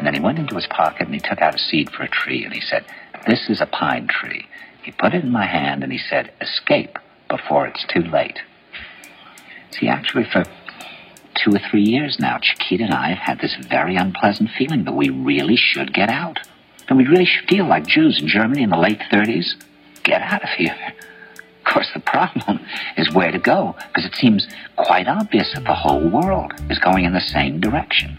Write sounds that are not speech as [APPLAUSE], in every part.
And then he went into his pocket and he took out a seed for a tree and he said, This is a pine tree. He put it in my hand and he said, Escape before it's too late. See, actually, for two or three years now, Chiquita and I have had this very unpleasant feeling that we really should get out. And we really should feel like Jews in Germany in the late 30s. Get out of here. Of course, the problem is where to go, because it seems quite obvious that the whole world is going in the same direction.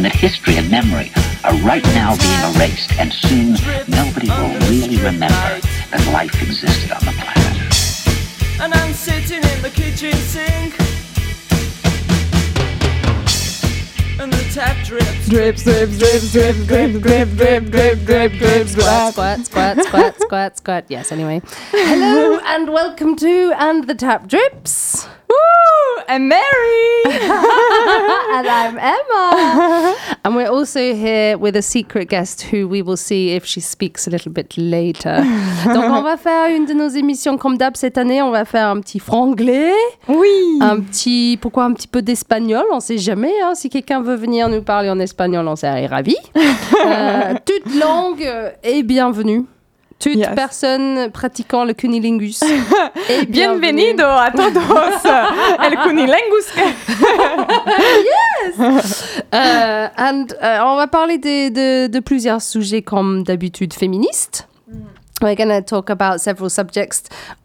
And that history and memory are right now being erased, and soon nobody will really remember that life existed on the planet. And I'm sitting in the kitchen sink. And the tap drips. Drips, drips, drips, drips, drip, drip, drip, drip, drip, drip, Squat, squat. squat, squat, squat, squat, squat. Yes, anyway. Hello and welcome to And the Tap Drips. Woo! And Mary! [LAUGHS] and I'm Emma. [LAUGHS] and we're also here with a secret guest who we will see if she speaks a little bit later. [LAUGHS] Donc, on va faire une de nos émissions comme d'hab cette année. On va faire un petit franglais. Oui! Un petit, pourquoi un petit peu d'espagnol On sait jamais. hein. Si quelqu'un veut venir nous parler en espagnol, on serait ravis. Euh, toute langue est bienvenue. Toute Yes. personne pratiquant le cunilingus [LAUGHS] bienvenue. Bienvenido a todos [LAUGHS] el Cunilingus. Euh, and, euh, on va parler de, de, de plusieurs sujets comme d'habitude féministes. We're going to talk about several subjects,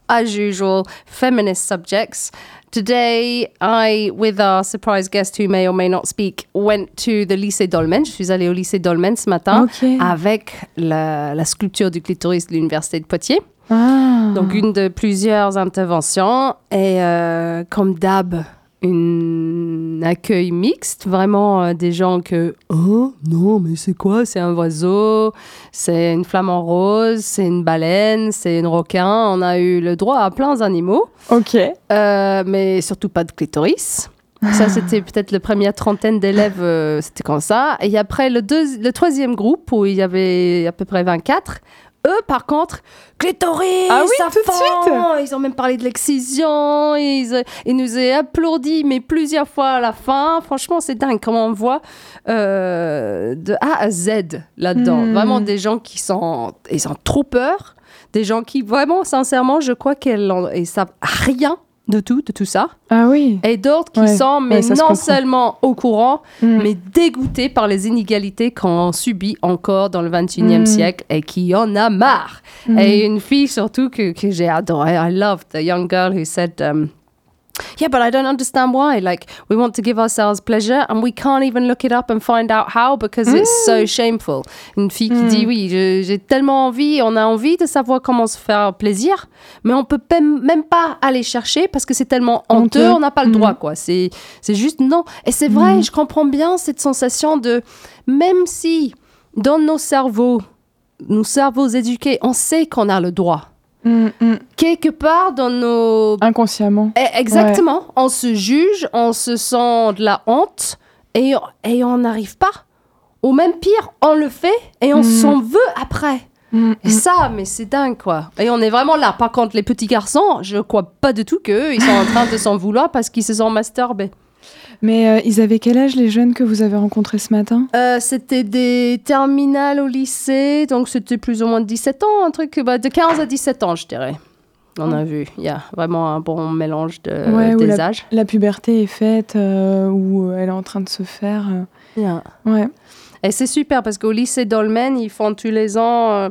as usual, feminist subjects. Today, I, with our surprise guest who may or may not speak, went to the lycée Dolmen. Je suis allée au lycée Dolmen ce matin avec la, la sculpture du clitoris de l'université de Poitiers. Ah. Donc, une de plusieurs interventions. Et euh, comme d'hab, un accueil mixte. Vraiment euh, des gens que. Oh, non, mais c'est quoi? C'est un oiseau, c'est une flamant rose, c'est une baleine, c'est un requin. On a eu le droit à plein d'animaux, Ok. euh, mais surtout pas de clitoris. Ça, [LAUGHS] c'était peut-être la première trentaine d'élèves, euh, c'était comme ça. Et après, le, deux- le troisième groupe, où il y avait à peu près 24, eux, par contre, clitoris, Ah oui, ça tout de fend. Ils ont même parlé de l'excision, ils, ils nous ont applaudi, mais plusieurs fois à la fin. Franchement, c'est dingue comment on voit euh, de A à Z là-dedans. Hmm. Vraiment des gens qui sont, ils ont trop peur. Des gens qui, vraiment, sincèrement, je crois qu'ils ils savent rien de tout, de tout ça, Ah oui. et d'autres qui Ouais, sont mais ouais, non seulement au courant, Mm. mais dégoûtés par les inégalités qu'on subit encore dans le 21e Mm. siècle et qui en a marre. Mm. Et une fille surtout que, que j'ai adorée, I loved the young girl who said, um, Yeah, but I don't understand why. Like, we want to give ourselves pleasure and we can't even look it up and find out how because it's so shameful. Une fille qui dit Oui, j'ai tellement envie, on a envie de savoir comment se faire plaisir, mais on peut même pas aller chercher parce que c'est tellement honteux, on n'a pas le droit, quoi. C'est c'est juste non. Et c'est vrai, je comprends bien cette sensation de même si dans nos cerveaux, nos cerveaux éduqués, on sait qu'on a le droit. Mm, mm. Quelque part dans nos Inconsciemment. Eh, Exactement. On se juge, on se sent de la honte et, et on n'arrive pas. Ou même pire, on le fait et on s'en veut après. Mm, Et ça, mais c'est dingue, quoi. Et on est vraiment là. Par contre, les petits garçons, je crois pas du tout qu'eux, ils sont en train de s'en vouloir parce qu'ils se sont masturbés. Mais euh, ils avaient quel âge les jeunes que vous avez rencontrés ce matin? Euh, c'était des terminales au lycée, donc c'était plus ou moins 17 ans, un truc bah, de 15 à 17 ans, je dirais. On a vu, il y a vraiment un bon mélange de, Ouais, des la- âges. La puberté est faite euh, ou elle est en train de se faire. Yeah. Ouais. Et c'est super parce qu'au lycée Dolmen, ils font tous les ans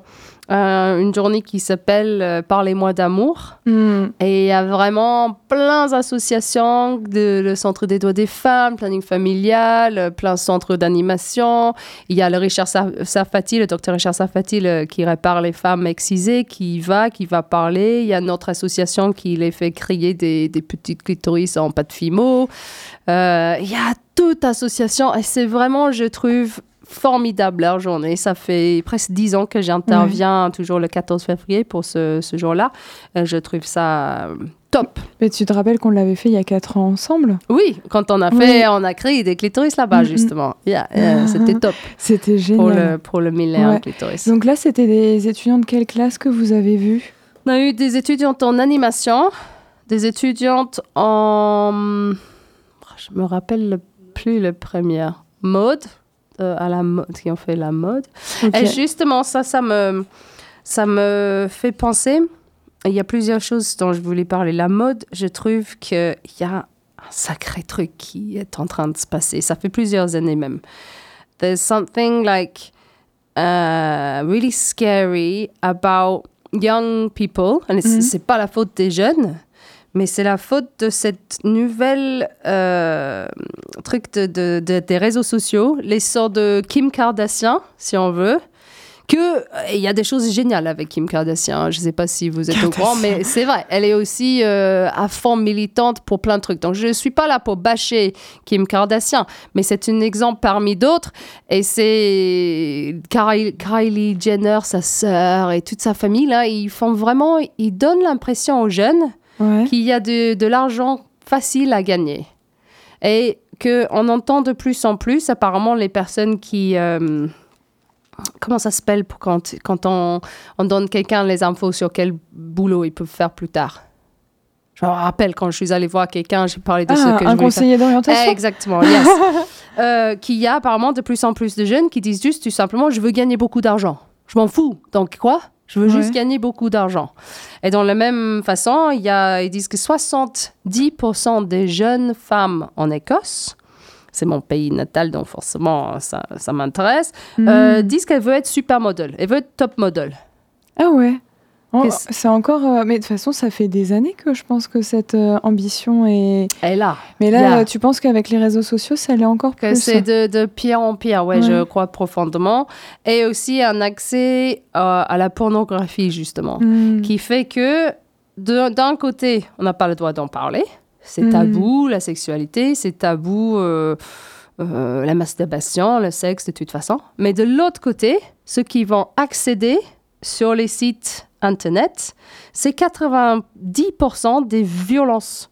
euh, une journée qui s'appelle euh, Parlez-moi d'amour. Mm. Et il y a vraiment plein d'associations, de, le Centre des droits des femmes, Planning familial, euh, plein de centres d'animation. Il y a le Richard Sa- Safati, le docteur Richard Safati, le- qui répare les femmes excisées, qui y va, qui va parler. Il y a notre association qui les fait créer des, des petites clitoris en pâte fimo. Euh, il y a toute association et c'est vraiment, je trouve, formidable leur journée. Ça fait presque dix ans que j'interviens toujours le 14 février pour ce, ce jour-là. Euh, je trouve ça euh, top. Mais tu te rappelles qu'on l'avait fait il y a 4 ans ensemble? Oui, quand on a Oui. fait, on a créé des clitoris là-bas, justement. Yeah, yeah, C'était top C'était pour génial. le, pour le millénaire Ouais. clitoris. Donc là, c'était des étudiants de quelle classe que vous avez vus? On a eu des étudiantes en animation, des étudiantes en... Je me rappelle le- plus le premier. Mode, euh, à la mode, qui ont fait la mode. Et justement, ça, ça me, ça me fait penser. Il y a plusieurs choses dont je voulais parler. La mode, je trouve qu'il y a un sacré truc qui est en train de se passer. Ça fait plusieurs années même. There's something like uh, really scary about young people. And it's- Mhm. c'est pas la faute des jeunes, mais c'est la faute de cette nouvelle euh, truc de, de- de- des réseaux sociaux, les sortes de Kim Kardashian, si on veut. Que il y a des choses géniales avec Kim Kardashian. Je sais pas si vous êtes au courant, mais c'est vrai. Elle est aussi euh, à fond militante pour plein de trucs. Donc je suis pas là pour bâcher Kim Kardashian, mais c'est un exemple parmi d'autres. Et c'est Kylie, Kylie Jenner, sa sœur et toute sa famille là, ils font vraiment, ils donnent l'impression aux jeunes Ouais. qu'il y a de, de l'argent facile à gagner. Et qu'on entend de plus en plus, apparemment, les personnes qui... euh, comment ça s'appelle pour quand, quand on, on donne quelqu'un les infos sur quel boulot ils peuvent faire plus tard? Je me rappelle quand je suis allée voir quelqu'un, j'ai parlé de ce Ah, que je un faire. conseiller d'orientation Exactement, yes. [LAUGHS] Euh, qu'il y a apparemment de plus en plus de jeunes qui disent juste tout simplement je veux gagner beaucoup d'argent. Je m'en fous. Donc quoi? Je veux juste gagner beaucoup d'argent. Et dans la même façon, il y a, ils disent que 70% des jeunes femmes en Écosse, c'est mon pays natal, donc forcément ça, ça m'intéresse, euh, Mm. disent qu'elles veulent être supermodel. Elles veulent être top model. Ah ouais. Oh, Qu'est-ce- c'est encore. euh, mais de toute façon, ça fait des années que je pense que cette euh, ambition est. Là, Mais là, euh, tu penses qu'avec les réseaux sociaux, ça l'est encore que plus c'est de, de pire en pire, ouais, Ouais. je crois profondément. Et aussi un accès euh, à la pornographie, justement, Mm. qui fait que d'un côté, on n'a pas le droit d'en parler. C'est Mm. tabou, la sexualité, c'est tabou, euh, euh, la masturbation, le sexe, de toute façon. Mais de l'autre côté, ceux qui vont accéder sur les sites Internet, c'est 90% des violences.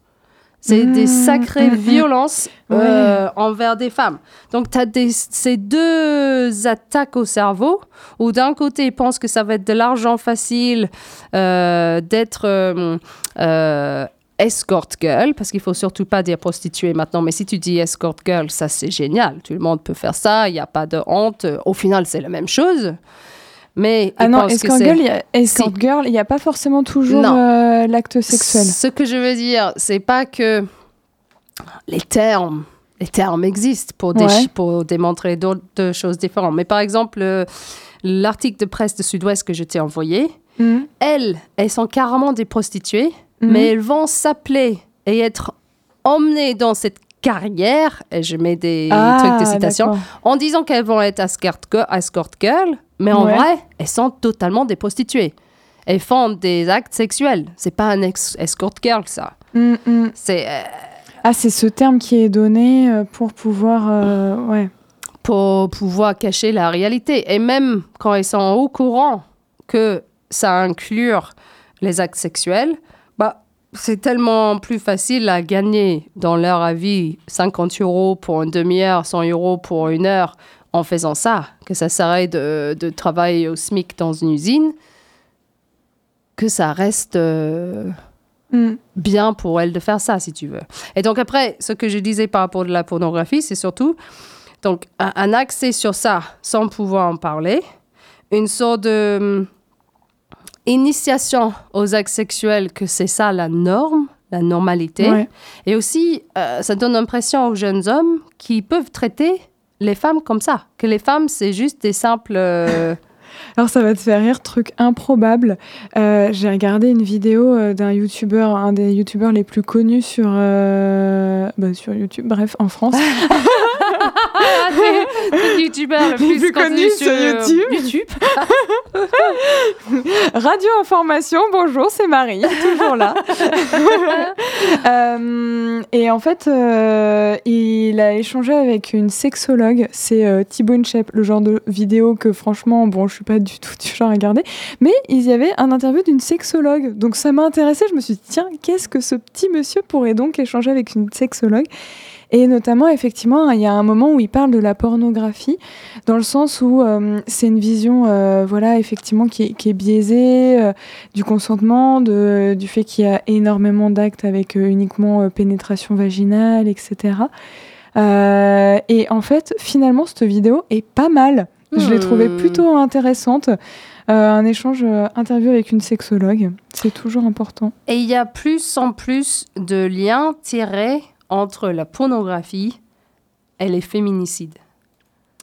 C'est des Mm, sacrées mm, mm. violences euh, envers des femmes. Donc, tu as ces deux attaques au cerveau, où d'un côté, ils pensent que ça va être de l'argent facile euh, d'être euh, escort girl, parce qu'il faut surtout pas dire prostituée maintenant, mais si tu dis escort girl, ça c'est génial. Tout le monde peut faire ça, il n'y a pas de honte. Au final, c'est la même chose. Mais Ah non, escort girl, il n'y a pas forcément toujours euh, l'acte sexuel? Ce que je veux dire, c'est pas que les termes, les termes existent pour, dé- Ouais. pour démontrer d'autres deux choses différentes. Mais par exemple, le- l'article de presse de Sud-Ouest que je t'ai envoyé, Mhm. elles, elles sont carrément des prostituées, Mhm. mais elles vont s'appeler et être emmenées dans cette carrière, et je mets des Ah, trucs de citation, en disant qu'elles vont être escort girl, mais en Ouais. vrai, elles sont totalement des prostituées. Elles font des actes sexuels. C'est pas un escort girl, ça. Mhm, mhm. C'est euh, Ah, c'est ce terme qui est donné euh, pour pouvoir. euh, ouais. pour pouvoir cacher la réalité. Et même quand ils sont au courant que ça inclut les actes sexuels, bah, c'est tellement plus facile à gagner dans leur avis 50 euros pour une demi-heure, 100 euros pour une heure en faisant ça, que ça serait de, de travailler au SMIC dans une usine, que ça reste euh, Mhm. bien pour elle de faire ça, si tu veux. Et donc après, ce que je disais par rapport à la pornographie, c'est surtout donc un, un accès sur ça sans pouvoir en parler, une sorte de hum, initiation aux actes sexuels que c'est ça la norme, la normalité, Ouais. et aussi euh, ça donne l'impression aux jeunes hommes qui peuvent traiter les femmes comme ça, que les femmes c'est juste des simples euh, [LAUGHS] Alors ça va te faire rire, truc improbable. Euh, J'ai regardé une vidéo euh, d'un youtubeur, un des youtubeurs les plus connus sur, euh, bah, sur YouTube, bref, en France. [LAUGHS] [LAUGHS] Des, des youtubeurs le plus, plus connus sur YouTube. YouTube. [LAUGHS] Radio Information, bonjour, c'est Marie, [LAUGHS] toujours là. Euh, et en fait, euh, il a échangé avec une sexologue, c'est euh, Thibaut Shep, le genre de vidéo que franchement, bon, je suis pas du tout du genre à regarder, mais il y avait un interview d'une sexologue, donc ça m'a intéressé. Je me suis dit, tiens, qu'est-ce que ce petit monsieur pourrait donc échanger avec une sexologue? Et notamment, effectivement, il y a un moment où il parle de la pornographie, dans le sens où euh, c'est une vision, euh, voilà, effectivement, qui est, qui est biaisée, euh, du consentement, de, du fait qu'il y a énormément d'actes avec uniquement pénétration vaginale, etc. Et en fait, finalement, cette vidéo est pas mal. Je l'ai trouvée Hmm. plutôt intéressante. Euh, un échange euh, interview avec une sexologue, c'est toujours important. Et il y a plus en plus de liens tirés entre la pornographie et les féminicides.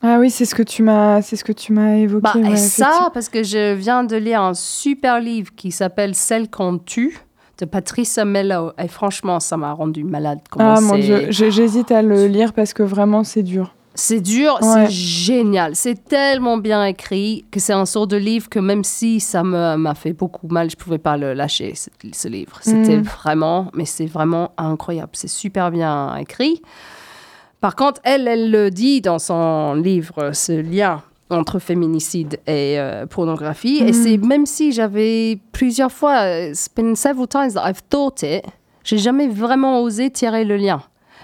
Ah oui, c'est ce que tu m'as, c'est ce que tu m'as évoqué. Bah, ouais, et ça, parce que je viens de lire un super livre qui s'appelle Celle qu'on tue de Patricia Mello. Et franchement, ça m'a rendu malade. Comment Ah mon dieu, j'hésite à le lire parce que vraiment c'est dur. C'est dur, Ouais. c'est génial. C'est tellement bien écrit que c'est un sort de livre que même si ça me- m'a fait beaucoup mal, je pouvais pas le lâcher, ce, ce livre. C'était Mm. vraiment, mais c'est vraiment incroyable. C'est super bien écrit. Par contre, elle, elle le dit dans son livre, ce lien entre féminicide et euh, pornographie. Et Mm. c'est même si j'avais plusieurs fois, euh, it's been several times that I've thought it, j'ai jamais vraiment osé tirer le lien.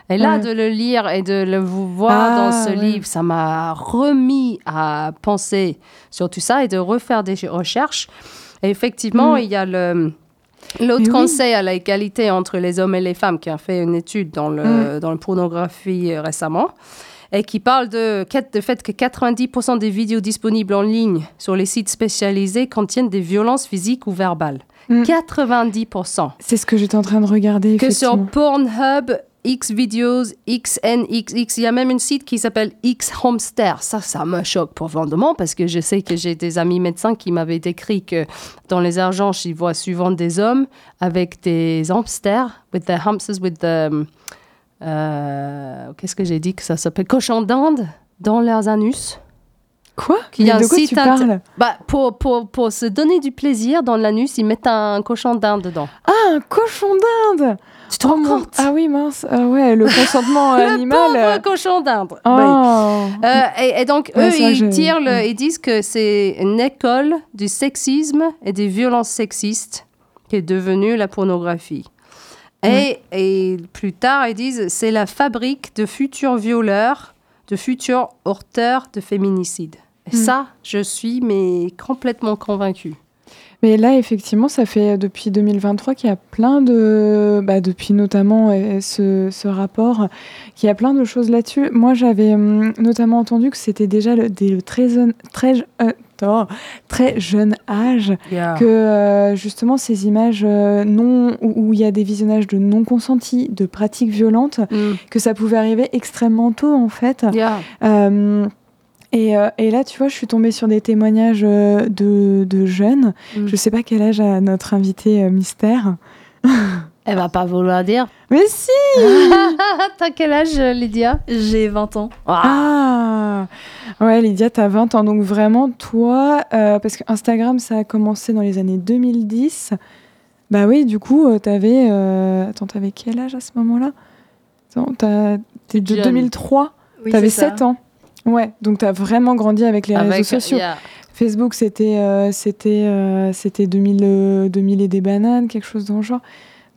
Et là, de le lire et de le voir Ah, dans ce ouais. livre, ça m'a remis à penser sur tout ça et de refaire des recherches. Et effectivement, Mm. il y a le, l'autre oui. conseil à l'égalité entre les hommes et les femmes qui a fait une étude dans le, Mm. dans la pornographie euh, récemment et qui parle de, de fait que 90% des vidéos disponibles en ligne sur les sites spécialisés contiennent des violences physiques ou verbales. Mm. 90%. C'est ce que j'étais en train de regarder. Que sur. Pornhub, X Videos, XNXX, il y a même une site qui s'appelle X Homester. Ça, ça me choque profondément parce que je sais que j'ai des amis médecins qui m'avaient décrit que dans les urgences, ils voient souvent des hommes avec des hamsters, with the hamsters, with the. euh, Qu'est-ce que j'ai dit que ça s'appelle? Cochons d'Inde dans leurs anus. Quoi? Qu'il y a un site Bah, pour, pour, pour se donner du plaisir dans l'anus, ils mettent un cochon d'Inde dedans. Ah, un cochon d'Inde Tu te rends Oh compte? Ah oui, mince. Ah ouais, le [LAUGHS] consentement Le animal. pauvre euh, cochon d'Inde. Oui. Oh. Euh, et, et donc, Ouais, eux, ils, tirent le- ils disent que c'est une école du sexisme et des violences sexistes qui est devenue la pornographie. Et, et plus tard, ils disent c'est la fabrique de futurs violeurs, de futurs auteurs de féminicide. Et Mm. ça, je suis mais complètement convaincue. Mais là, effectivement, ça fait euh, depuis 2023 qu'il y a plein de. Bah, depuis notamment euh, ce, ce rapport, qu'il y a plein de choses là-dessus. Moi, j'avais hum, notamment entendu que c'était déjà le, très, jeune- très, euh, très jeune âge Yeah. que euh, justement ces images euh, non où où il y a des visionnages de non consentis, de pratiques violentes, Mm. que ça pouvait arriver extrêmement tôt en fait. Yeah. Euh, et, euh, et là, tu vois, je suis tombée sur des témoignages euh, de, de jeunes. Mm. Je sais pas quel âge a notre invité euh, mystère. Elle va pas vouloir dire. [LAUGHS] Mais si [LAUGHS] T'as quel âge, Lydia? J'ai 20 ans. Ah Ouais, Lydia, t'as 20 ans. Donc vraiment, toi, euh, parce que Instagram, ça a commencé dans les années 2010. Bah oui, du coup, t'avais... euh, Attends, t'avais quel âge à ce moment-là? T'es de Jeune. 2003 Oui, T'avais c'est ça. 7 ans. Ouais, donc t'as vraiment grandi avec les réseaux sociaux. yeah. Facebook, c'était euh, c'était euh, c'était 2000, euh, 2000 et des bananes, quelque chose dans le genre.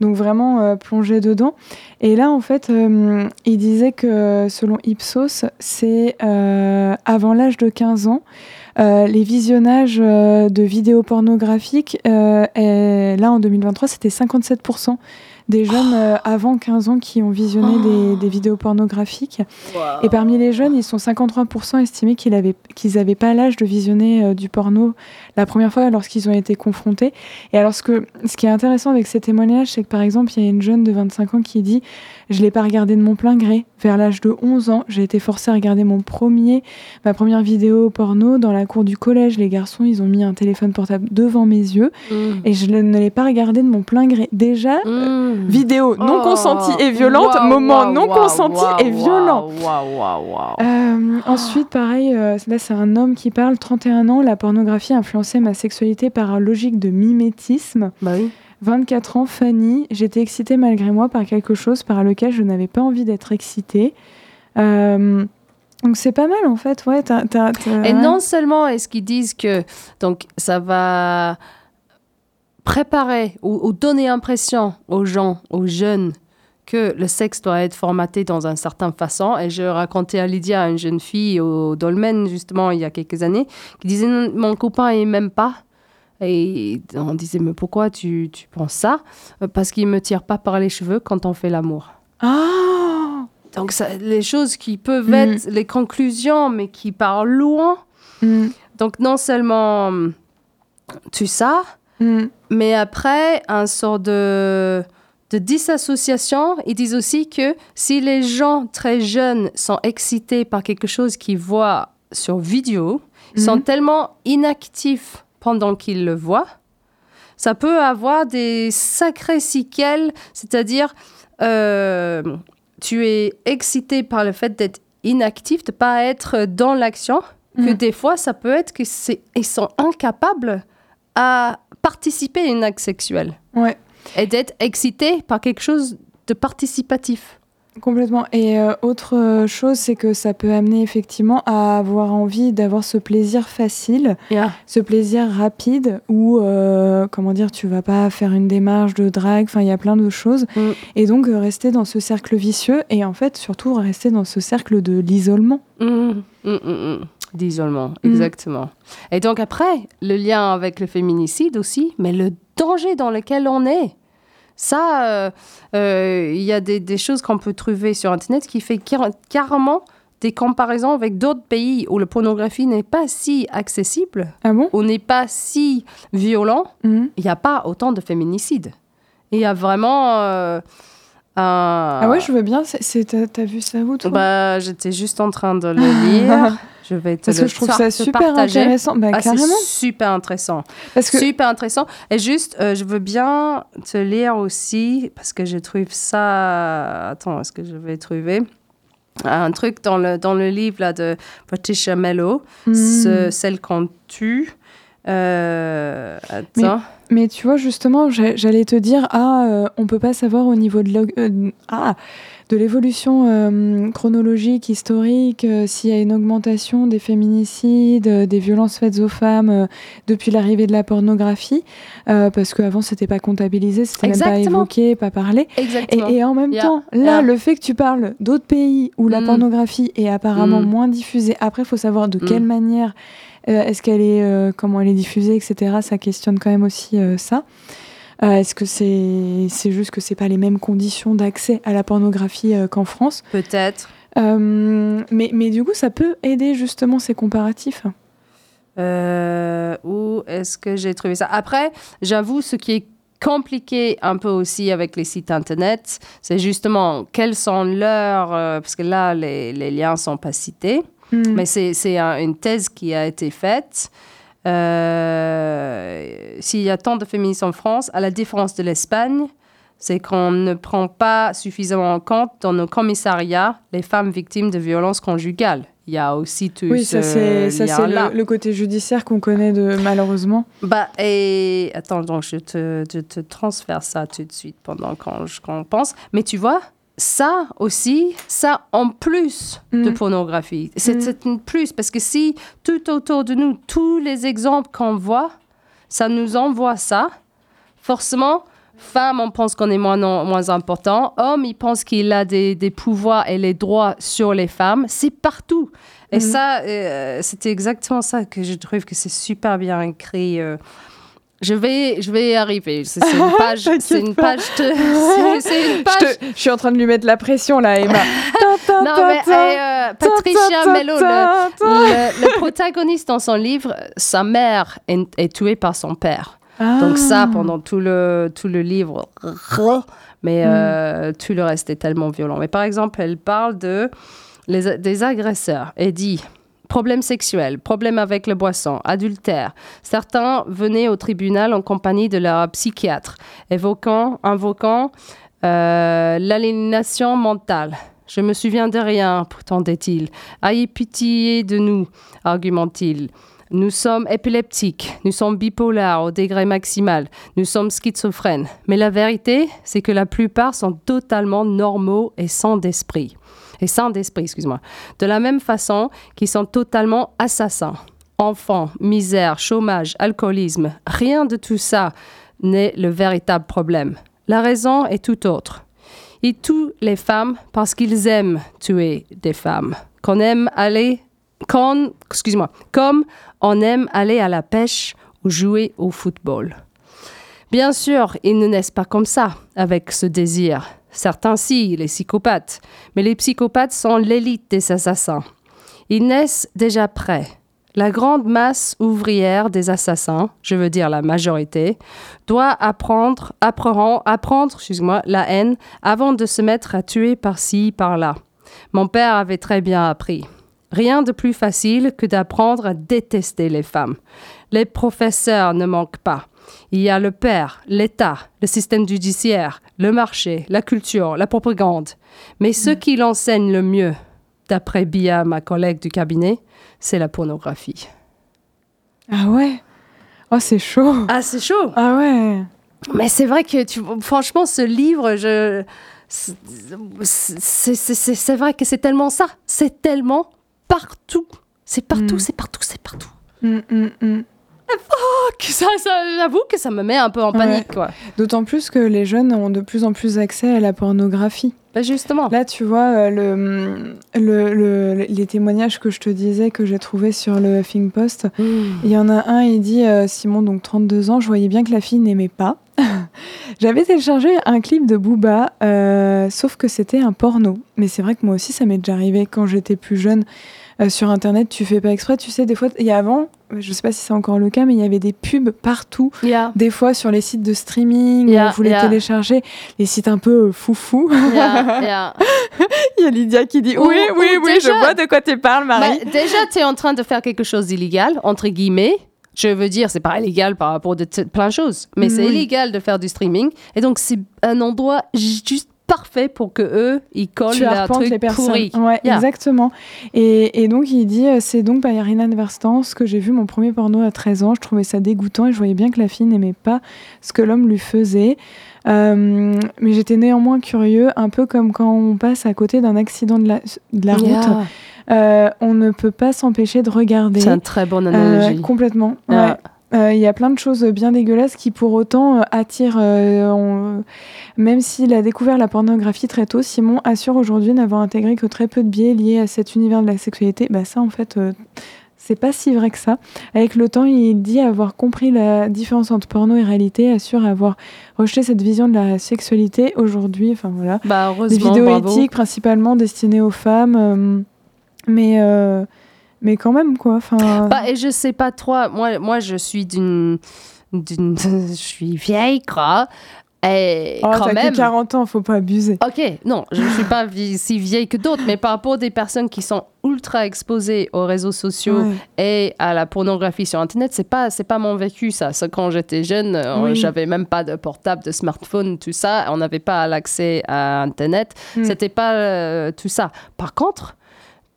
Donc vraiment euh, plongé dedans. Et là, en fait, euh, il disait que selon Ipsos, c'est euh, avant l'âge de 15 ans, euh, les visionnages euh, de vidéos pornographiques, euh, et là en 2023, c'était 57% des jeunes euh, avant 15 ans qui ont visionné des, des vidéos pornographiques. Et parmi les jeunes, ils sont 53% estimés qu'ils avaient qu'ils avaient pas l'âge de visionner euh, du porno la première fois lorsqu'ils ont été confrontés. Et alors ce que ce qui est intéressant avec ces témoignages, c'est que par exemple, il y a une jeune de 25 ans qui dit "Je l'ai pas regardé de mon plein gré. Vers l'âge de 11 ans, j'ai été forcée à regarder mon premier ma première vidéo porno dans la cour du collège. Les garçons, ils ont mis un téléphone portable devant mes yeux Mm. et je ne l'ai pas regardé de mon plein gré. Déjà, Mm. vidéo non Oh, consentie et violente, waouh, moment waouh, non waouh, consenti et violent. Waouh, waouh, waouh, waouh. Euh, ensuite, pareil, euh, là c'est un homme qui parle, 31 ans, la pornographie a influencé ma sexualité par logique de mimétisme. Bah oui. 24 ans, Fanny, j'étais excitée malgré moi par quelque chose par lequel je n'avais pas envie d'être excitée. Euh, donc c'est pas mal en fait, ouais. Et non seulement est-ce qu'ils disent que donc ça va préparer ou, ou donner impression aux gens, aux jeunes, que le sexe doit être formaté dans une certaine façon. Et je racontais à Lydia, une jeune fille au dolmen, justement, il y a quelques années, qui disait Mon copain, il m'aime pas. Et on disait Mais pourquoi tu, tu penses ça? Euh, Parce qu'il me tire pas par les cheveux quand on fait l'amour. Ah Donc, ça, les choses qui peuvent Mhm. être les conclusions, mais qui partent loin. Mm, Donc, non seulement hum, tu ça, mm, mais après, un sort de, de disassociation. Ils disent aussi que si les gens très jeunes sont excités par quelque chose qu'ils voient sur vidéo, ils sont tellement inactifs pendant qu'ils le voient, ça peut avoir des sacrés séquelles, c'est-à-dire euh, tu es excité par le fait d'être inactif, de pas être dans l'action, que Mhm. des fois ça peut être que c'est ils sont incapables à participer à un acte sexuel ouais. et d'être excités par quelque chose de participatif. Complètement. Et euh, autre euh, chose, c'est que ça peut amener effectivement à avoir envie d'avoir ce plaisir facile, ce plaisir rapide où, euh, comment dire, tu vas pas faire une démarche de drague, enfin, il y a plein de choses. Mm. Et donc, euh, rester dans ce cercle vicieux et en fait, surtout, rester dans ce cercle de l'isolement. Mhm, mhm. D'isolement, exactement. Et donc après, le lien avec le féminicide aussi, mais le danger dans lequel on est. Ça, euh, euh, il y a des, des choses qu'on peut trouver sur Internet qui fait car- carrément des comparaisons avec d'autres pays où la pornographie n'est pas si accessible, Ah bon? Où n'est pas si violent. Mhm. Il n'y a pas autant de féminicides. Il y a vraiment euh, un... Ah ouais, je veux bien. t'as vu ça où, toi? Bah, j'étais juste en train de le lire. [LAUGHS] Je vais te Parce le que je trouve ça super intéressant. Bah, Ah, carrément. super intéressant. Parce que Super intéressant. Et juste, euh, je veux bien te lire aussi, parce que je trouve ça... Attends, est-ce que je vais trouver? Un truc dans le, dans le livre là, de Patricia Mello, Hmm. ce- celle qu'on tue. Euh, attends. mais tu vois, justement, j'allais te dire, ah, euh, on peut pas savoir au niveau de euh, ah, de l'évolution euh, chronologique, historique, euh, s'il y a une augmentation des féminicides, euh, des violences faites aux femmes depuis l'arrivée de la pornographie, parce qu'avant, c'était pas comptabilisé, c'était même pas évoqué, pas parlé. Exactement. Et, et en même Yeah, temps, là, yeah. le fait que tu parles d'autres pays où la Mm. pornographie est apparemment Mm. moins diffusée, après, il faut savoir de quelle Mm. manière, euh, est-ce qu'elle est, comment elle est diffusée, etc. Ça questionne quand même aussi ça. Euh, est-ce que c'est juste que c'est pas les mêmes conditions d'accès à la pornographie euh, qu'en France? Peut-être. Euh, mais, mais du coup, ça peut aider justement ces comparatifs? Euh, où est-ce que j'ai trouvé ça? Après, j'avoue, ce qui est compliqué un peu aussi avec les sites internet, c'est justement quels sont leurs... euh, parce que là, les, les liens sont pas cités. Mm. Mais c'est c'est un- une thèse qui a été faite. Euh, S'il y a tant de féministes en France, à la différence de l'Espagne, c'est qu'on ne prend pas suffisamment en compte dans nos commissariats les femmes victimes de violences conjugales. Il y a aussi tout Oui, ça c'est ça, c'est lien-là. le, le côté judiciaire qu'on connaît de malheureusement. Bah, et attends, donc je te, je te transfère ça tout de suite pendant qu'on qu'on pense. Mais tu vois, ça aussi, ça en plus de Mm. pornographie. C'est Mm. un plus parce que si tout autour de nous, tous les exemples qu'on voit, ça nous envoie ça, forcément, femme, on pense qu'on est moins, non- moins important. Homme, il pense qu'il a des, des pouvoirs et les droits sur les femmes. C'est partout. Et Mhm. ça, euh, c'était exactement ça que je trouve que c'est super bien écrit. euh. Je vais, je vais y arriver. C'est une page. C'est une [LAUGHS] page. de- c'est- Je, page. te- [LAUGHS] je suis en train de lui mettre la pression là, Emma. [LAUGHS] Non, mais euh, Patricia Mello, le, ta, ta. le, le protagoniste dans son livre, sa mère est, est tuée par son père. Donc ça, Ah. pendant tout le, tout le livre, mais euh, tout le reste est tellement violent. Mais par exemple, elle parle de les, des agresseurs et dit problème sexuel, problème avec le boisson, adultère. Certains venaient au tribunal en compagnie de leur psychiatre, évoquant, invoquant euh, l'aliénation mentale. Je me souviens de rien, prétendait-il. Ayez pitié de nous, argument-il. Nous sommes épileptiques, nous sommes bipolaires au degré maximal, nous sommes schizophrènes. Mais la vérité, c'est que la plupart sont totalement normaux et sans d'esprit. Et sans d'esprit, excuse-moi. De la même façon qu'ils sont totalement assassins. Enfants, misère, chômage, alcoolisme, rien de tout ça n'est le véritable problème. La raison est tout autre. Ils tuent les femmes parce qu'ils aiment tuer des femmes. Qu'on aime aller, qu'on, excuse-moi, comme on aime aller à la pêche ou jouer au football. Bien sûr, ils ne naissent pas comme ça, avec ce désir. Certains si, les psychopathes. Mais les psychopathes sont l'élite des assassins. Ils naissent déjà prêts. La grande masse ouvrière des assassins, je veux dire la majorité, doit apprendre, apprendre, apprendre excuse-moi, la haine avant de se mettre à tuer par-ci, par-là. Mon père avait très bien appris. Rien de plus facile que d'apprendre à détester les femmes. Les professeurs ne manquent pas. Il y a le père, l'État, le système judiciaire, le marché, la culture, la propagande. Mais ce qui l'enseigne le mieux, d'après Bia, ma collègue du cabinet, c'est la pornographie. Ah ouais? Oh, c'est chaud Ah, c'est chaud Ah ouais Mais c'est vrai que, tu, franchement, ce livre, je... c'est- vrai que c'est tellement ça. C'est tellement partout. C'est partout, Mm. c'est partout, c'est partout. Hum, Que ça, ça- J'avoue que ça me met un peu en panique, quoi. D'autant plus que les jeunes ont de plus en plus accès à la pornographie. Bah, justement. Là, tu vois, euh, le, le, le- les témoignages que je te disais que j'ai trouvés sur le Huffing Post, il y en a un, il dit euh, Simon, donc 32 ans, je voyais bien que la fille n'aimait pas. [LAUGHS] J'avais téléchargé un clip de Booba, euh, sauf que c'était un porno. Mais c'est vrai que moi aussi, ça m'est déjà arrivé quand j'étais plus jeune. euh, sur internet, tu fais pas exprès, tu sais, des fois, il y a avant, je sais pas si c'est encore le cas, mais il y avait des pubs partout Yeah. des fois sur les sites de streaming, Yeah, où vous les yeah. téléchargez, les sites un peu euh, foufou. [LAUGHS] Il y a Lydia qui dit Ou- Oui, oui, ou oui, déjà- je vois de quoi tu parles, Marie. Bah, déjà, tu es en train de faire quelque chose d'illégal, entre guillemets. Je veux dire, c'est pas illégal par rapport à plein de choses, mais c'est illégal de faire du streaming. Et donc, c'est un endroit juste parfait pour que eux, ils collent arpentes truc les personnes. pourri. Ouais, Yeah. exactement. Et, et donc il dit, euh, c'est donc par Irina Verstance que j'ai vu mon premier porno à 13 ans. Je trouvais ça dégoûtant et je voyais bien que la fille n'aimait pas ce que l'homme lui faisait. Euh, mais j'étais néanmoins curieux, un peu comme quand on passe à côté d'un accident de la, de la route. Euh, on ne peut pas s'empêcher de regarder. C'est une très bonne Euh, analogie. complètement. Ouais. Il y a plein de choses bien dégueulasses qui pour autant euh, attirent. euh, on- Même s'il a découvert la pornographie très tôt, Simon assure aujourd'hui n'avoir intégré que très peu de biais liés à cet univers de la sexualité. Bah ça en fait, euh, c'est pas si vrai que ça. Avec le temps, il dit avoir compris la différence entre porno et réalité, assure avoir rejeté cette vision de la sexualité aujourd'hui. Enfin voilà Bah, des heureusement, vidéos bravo. éthiques principalement destinées aux femmes euh, mais euh, mais quand même quoi enfin Bah, et je sais pas toi, moi, moi je suis d'une. d'une [LAUGHS] je suis vieille, quoi. Et oh, quand même. que 40 ans faut pas abuser Ok, non, je ne suis pas si vieille que d'autres, mais par rapport des personnes qui sont ultra exposées aux réseaux sociaux et à la pornographie sur Internet, c'est pas c'est pas mon vécu ça. Ça, quand j'étais jeune, euh, Oui. j'avais même pas de portable, de smartphone, tout ça. On n'avait pas l'accès à Internet. Mm. C'était pas euh, tout ça. Par contre,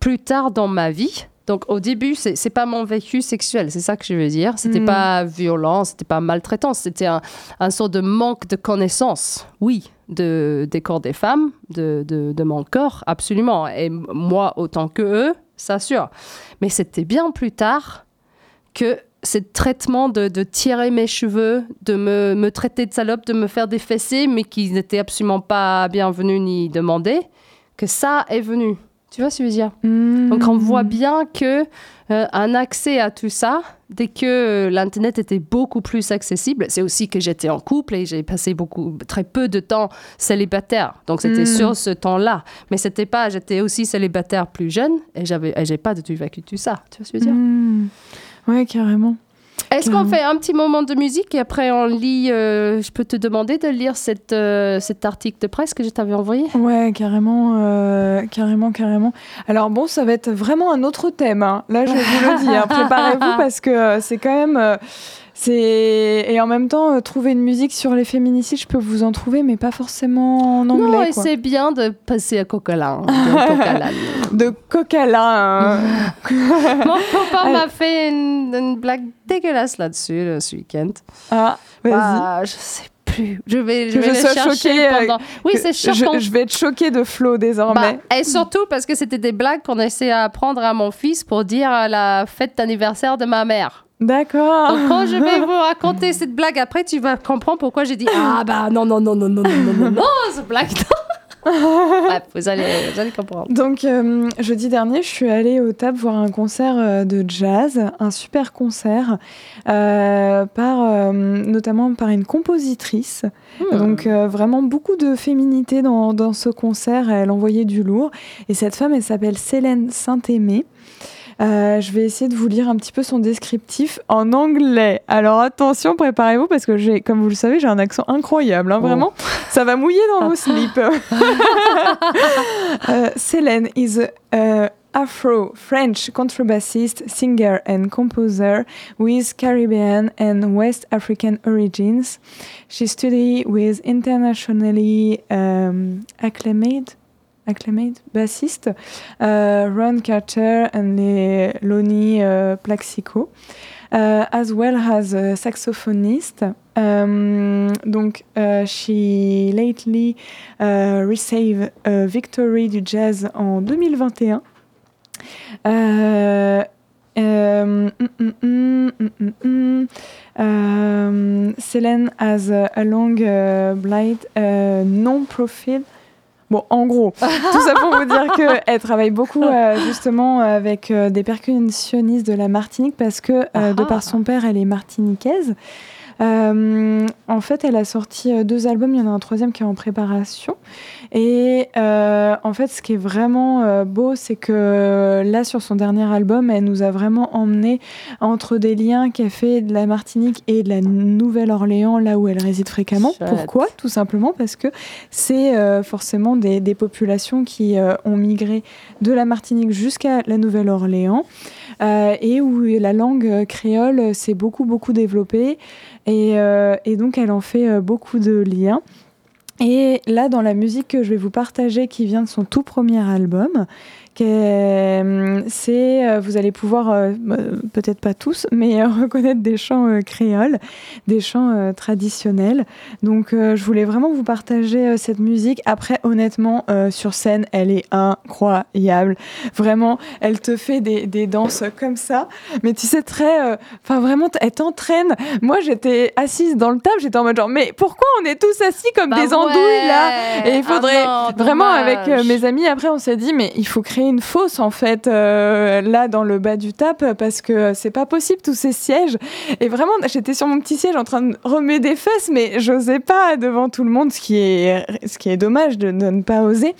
plus tard dans ma vie. Donc au début, c'est c'est pas mon vécu sexuel, c'est ça que je veux dire. C'était Mm. pas violent, c'était pas maltraitance, c'était un, un sort de manque de connaissance, oui, de, des corps des femmes, de, de, de mon corps, absolument. Et moi, autant que eux, ça sûr. Mais c'était bien plus tard que ce traitement de, de tirer mes cheveux, de me, me traiter de salope, de me faire des fessées, mais qui n'étaient absolument pas bienvenus ni demandés, que ça est venu. Tu vois ce que je veux dire? Donc on voit bien que euh, un accès à tout ça, dès que euh, l'internet était beaucoup plus accessible, c'est aussi que j'étais en couple et j'ai passé beaucoup très peu de temps célibataire. Donc c'était Mm. sur ce temps-là, mais c'était pas j'étais aussi célibataire plus jeune et j'avais et j'ai pas du tout vécu tout ça. Tu vois ce que je veux dire? Mmh. ouais carrément Est-ce qu'on carrément. fait un petit moment de musique et après on lit euh, je peux te demander de lire cette, euh, cet article de presse que je t'avais envoyé? Ouais carrément euh, carrément carrément alors bon ça va être vraiment un autre thème hein. là je vous le dis [LAUGHS] hein. préparez-vous parce que c'est quand même c'est et en même temps euh, trouver une musique sur les féminicides je peux vous en trouver mais pas forcément en anglais Non, et c'est bien de passer à Coca-Cola. hein, de [LAUGHS] hein. [LAUGHS] Mon copain Allez. m'a fait une, une blague dégueulasse là-dessus euh, ce week-end. ah vas-y Bah, je sais plus. Je vais, je Que vais je sois choquée, euh, pendant. Oui, c'est choquant. je vais être choquée de Flo désormais. Bah, et surtout parce que c'était des blagues qu'on essaie à apprendre à mon fils pour dire à la fête d'anniversaire de ma mère. D'accord. Donc quand je vais [LAUGHS] vous raconter cette blague après, tu vas comprendre pourquoi j'ai dit [LAUGHS] ah bah non non non non non non non non non cette blague. non. [LAUGHS] Bref, vous allez vous allez comprendre. Donc, euh, jeudi dernier, je suis allée au TAP voir un concert euh, de jazz, un super concert, euh, par, euh, notamment par une compositrice. Hmm. Donc, euh, vraiment beaucoup de féminité dans, dans ce concert. Elle envoyait du lourd. Et cette femme, elle s'appelle Célène Saint-Aimé. Euh, je vais essayer de vous lire un petit peu son descriptif en anglais. Alors attention, préparez-vous parce que j'ai, comme vous le savez, j'ai un accent incroyable. hein, Oh. Vraiment, ça va mouiller dans vos [LAUGHS] slips. Uh, Céline is a Afro-French contrebassist, singer and composer with Caribbean and West African origins. She studied with internationally um, acclaimed, acclaimed bassist uh, Ron Carter and Le- Lonnie uh, Plaxico, uh, as well as a saxophonist. Um, donc, she lately uh, received a victory du jazz en 2021. Euh, um, Célène has a, a long uh, non-profit. Bon, en gros, [LAUGHS] tout ça pour vous dire qu'elle travaille beaucoup euh, justement avec euh, des percussionnistes de la Martinique parce que euh, de Ah. par son père, elle est martiniquaise. Euh, en fait, elle a sorti euh, deux albums, il y en a un troisième qui est en préparation. Et euh, en fait, ce qui est vraiment beau, c'est que là, sur son dernier album, elle nous a vraiment emmené entre des liens qu'elle fait de la Martinique et de la Nouvelle-Orléans, là où elle réside fréquemment. Chouette. Pourquoi? Tout simplement parce que c'est euh, forcément des, des populations qui ont migré de la Martinique jusqu'à la Nouvelle-Orléans et où la langue créole s'est beaucoup, beaucoup développée. Et, euh, et donc, elle en fait euh, beaucoup de liens. Et là, dans la musique que je vais vous partager, qui vient de son tout premier album, c'est, euh, vous allez pouvoir, euh, euh, peut-être pas tous, mais [LAUGHS] reconnaître des chants créoles, des chants traditionnels. Donc, je voulais vraiment vous partager cette musique. Après, honnêtement, sur scène, elle est incroyable. Vraiment, elle te fait des, des danses comme ça. Mais tu sais, très, enfin, vraiment, elle t'entraîne. Moi, j'étais assise dans le table, j'étais en mode genre, mais pourquoi on est tous assis comme Bah des andouilles là? Et il Ah faudrait non, vraiment, avec euh, mes amis, après, on s'est dit, mais il faut créer une fosse en fait euh, là dans le bas du tap parce que c'est pas possible tous ces sièges. Et vraiment, j'étais sur mon petit siège en train de remettre des fesses, mais j'osais pas devant tout le monde, ce qui est, ce qui est dommage de, ne pas oser.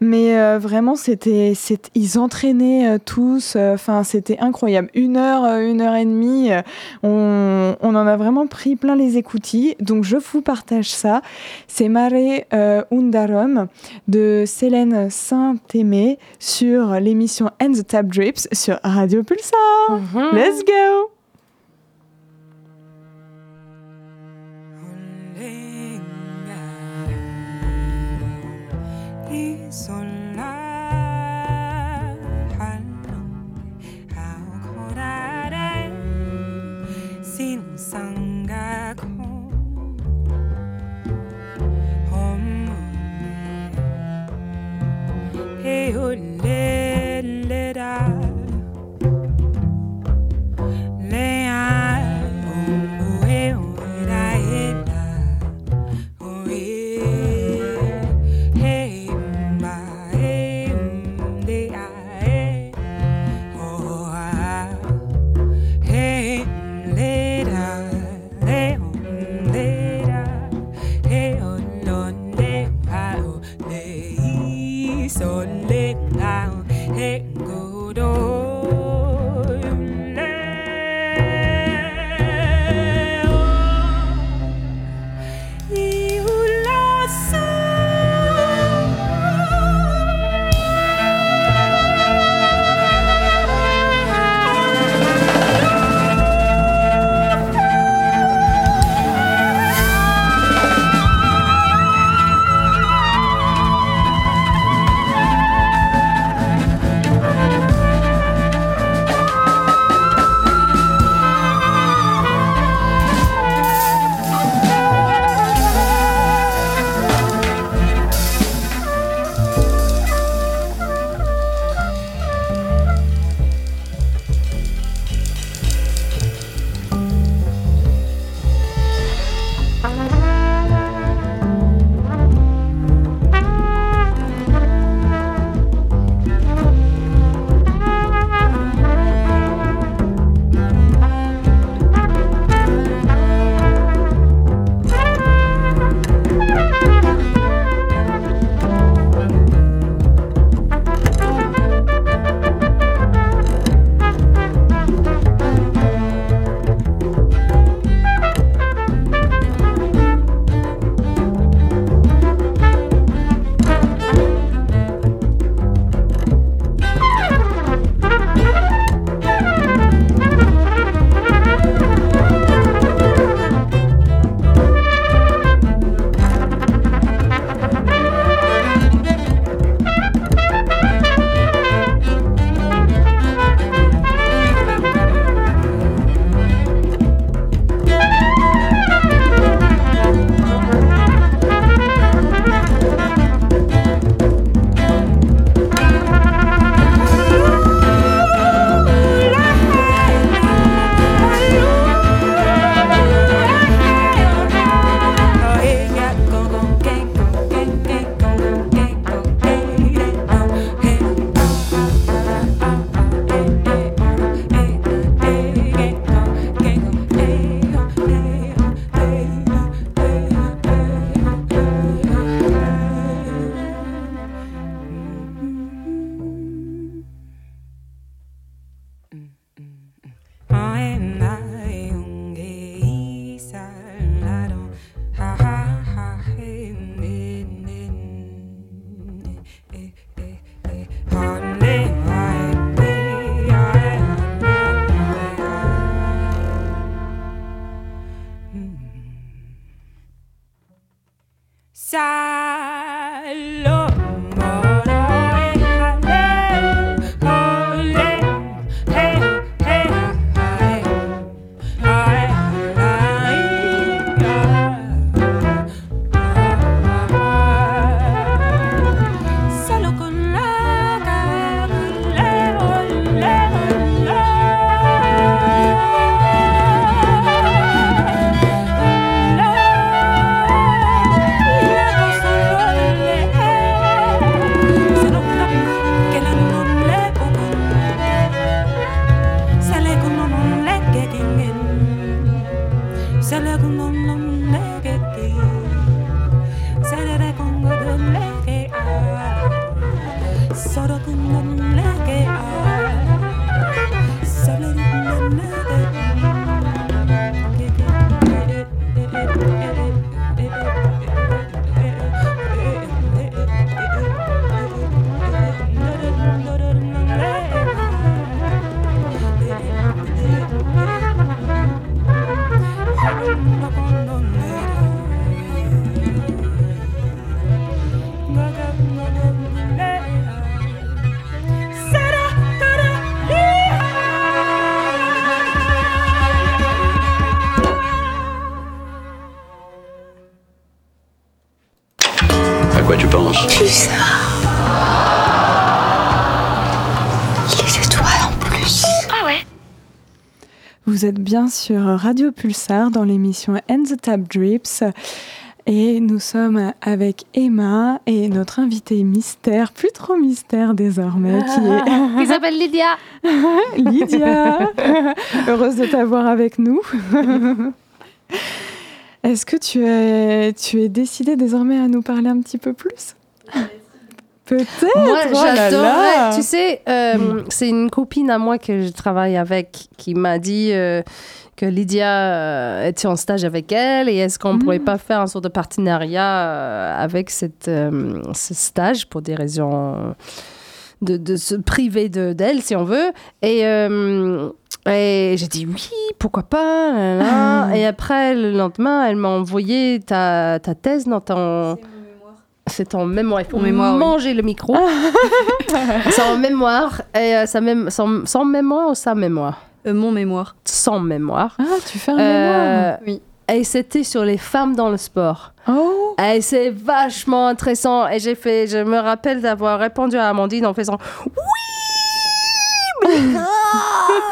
Mais euh, vraiment, c'était, ils entraînaient euh, tous. Enfin, c'était incroyable. Une heure, une heure et demie. on, en a vraiment pris plein les écoutilles. Donc, je vous partage ça. C'est Mare Undarum de Célène Saint-Aimé l'émission And the Tap Drips sur Radio Pulsar. Mhm. Let's go! Hey, ho, let, le, da. Les étoiles en plus. Ah ouais Vous êtes bien sur Radio Pulsar dans l'émission And the Tap Drips. Et nous sommes avec Emma et notre invité mystère, plus trop mystère désormais, qui Qui [LAUGHS] s'appelle Lydia. est [LAUGHS] Lydia. [LAUGHS] Heureuse de t'avoir avec nous. Est-ce que tu es, tu es décidée désormais à nous parler un petit peu plus? Peut-être. Moi, oh j'adorerais. Tu sais, euh, c'est une copine à moi que je travaille avec qui m'a dit euh, que Lydia euh, était en stage avec elle et est-ce qu'on ne pourrait pas faire un sort de partenariat avec cette, euh, ce stage pour des raisons de, de se priver de- d'elle, si on veut. Et, et j'ai dit oui, pourquoi pas. là, là. Et après, le lendemain, elle m'a envoyé ta, ta thèse dans ton. C'est ton mémoire. Il faut Mon mémoire, oui. manger le micro. [LAUGHS] c'est en mémoire. Et euh, sa mém- son, son mémoire ou sa mémoire? Euh, mon mémoire. Sans mémoire. Ah, tu fais un Euh, mémoire. Oui. Et c'était sur les femmes dans le sport. Oh, Et c'est vachement intéressant. Et j'ai fait, je me rappelle d'avoir répondu à Amandine en faisant [LAUGHS]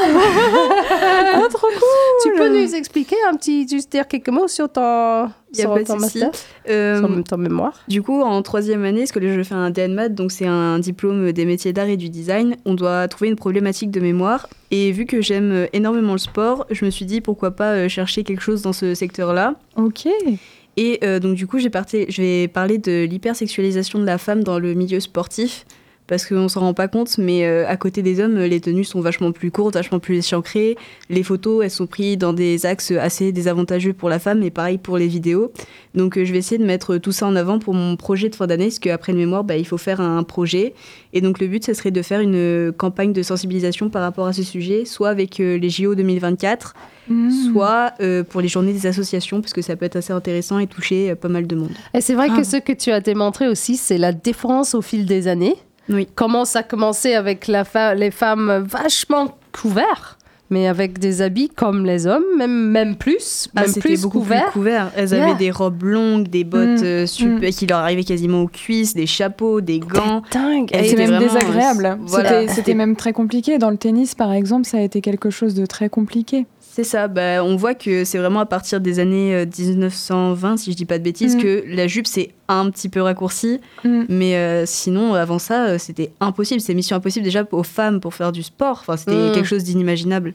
[LAUGHS] ah, trop cool. Tu peux nous expliquer un petit, juste dire quelques mots sur ton, sur ton master, Euh, sur ton mémoire? Du coup, en troisième année, parce que je fais un DNMAT, donc c'est un diplôme des métiers d'art et du design, on doit trouver une problématique de mémoire. Et vu que j'aime euh, énormément le sport, je me suis dit pourquoi pas euh, chercher quelque chose dans ce secteur-là. Ok. Et euh, donc du coup, j'ai parté- je vais parler de l'hypersexualisation de la femme dans le milieu sportif. Parce qu'on s'en rend pas compte, mais euh, à côté des hommes, les tenues sont vachement plus courtes, vachement plus échancrées. Les photos, elles sont prises dans des axes assez désavantageux pour la femme, et pareil pour les vidéos. Donc euh, je vais essayer de mettre tout ça en avant pour mon projet de fin d'année, parce qu'après le mémoire, bah, il faut faire un projet. Et donc le but, ce serait de faire une euh, campagne de sensibilisation par rapport à ce sujet, soit avec euh, les JO 2024, Mm. soit euh, pour les journées des associations, parce que ça peut être assez intéressant et toucher euh, pas mal de monde. Et c'est vrai Ah. que ce que tu as démontré aussi, c'est la différence au fil des années. Oui. Comment ça a commencé avec la fa- les femmes vachement couvertes, mais avec des habits comme les hommes, même, même plus, Ah, même plus beaucoup couverts. plus couvert. Elles Yeah. avaient des robes longues, des bottes Mm, euh, super- qui leur arrivaient quasiment aux cuisses, des chapeaux, des gants. Dingue. C'était même désagréable. voilà. C'était même très compliqué. Dans le tennis, par exemple, ça a été quelque chose de très compliqué. C'est ça, bah, on voit que c'est vraiment à partir des années euh, 1920, si je dis pas de bêtises, Mm. que la jupe s'est un petit peu raccourcie. Mm. Mais euh, sinon, avant ça, euh, c'était impossible. C'est mission impossible déjà aux femmes pour faire du sport. Enfin, c'était Mm. quelque chose d'inimaginable.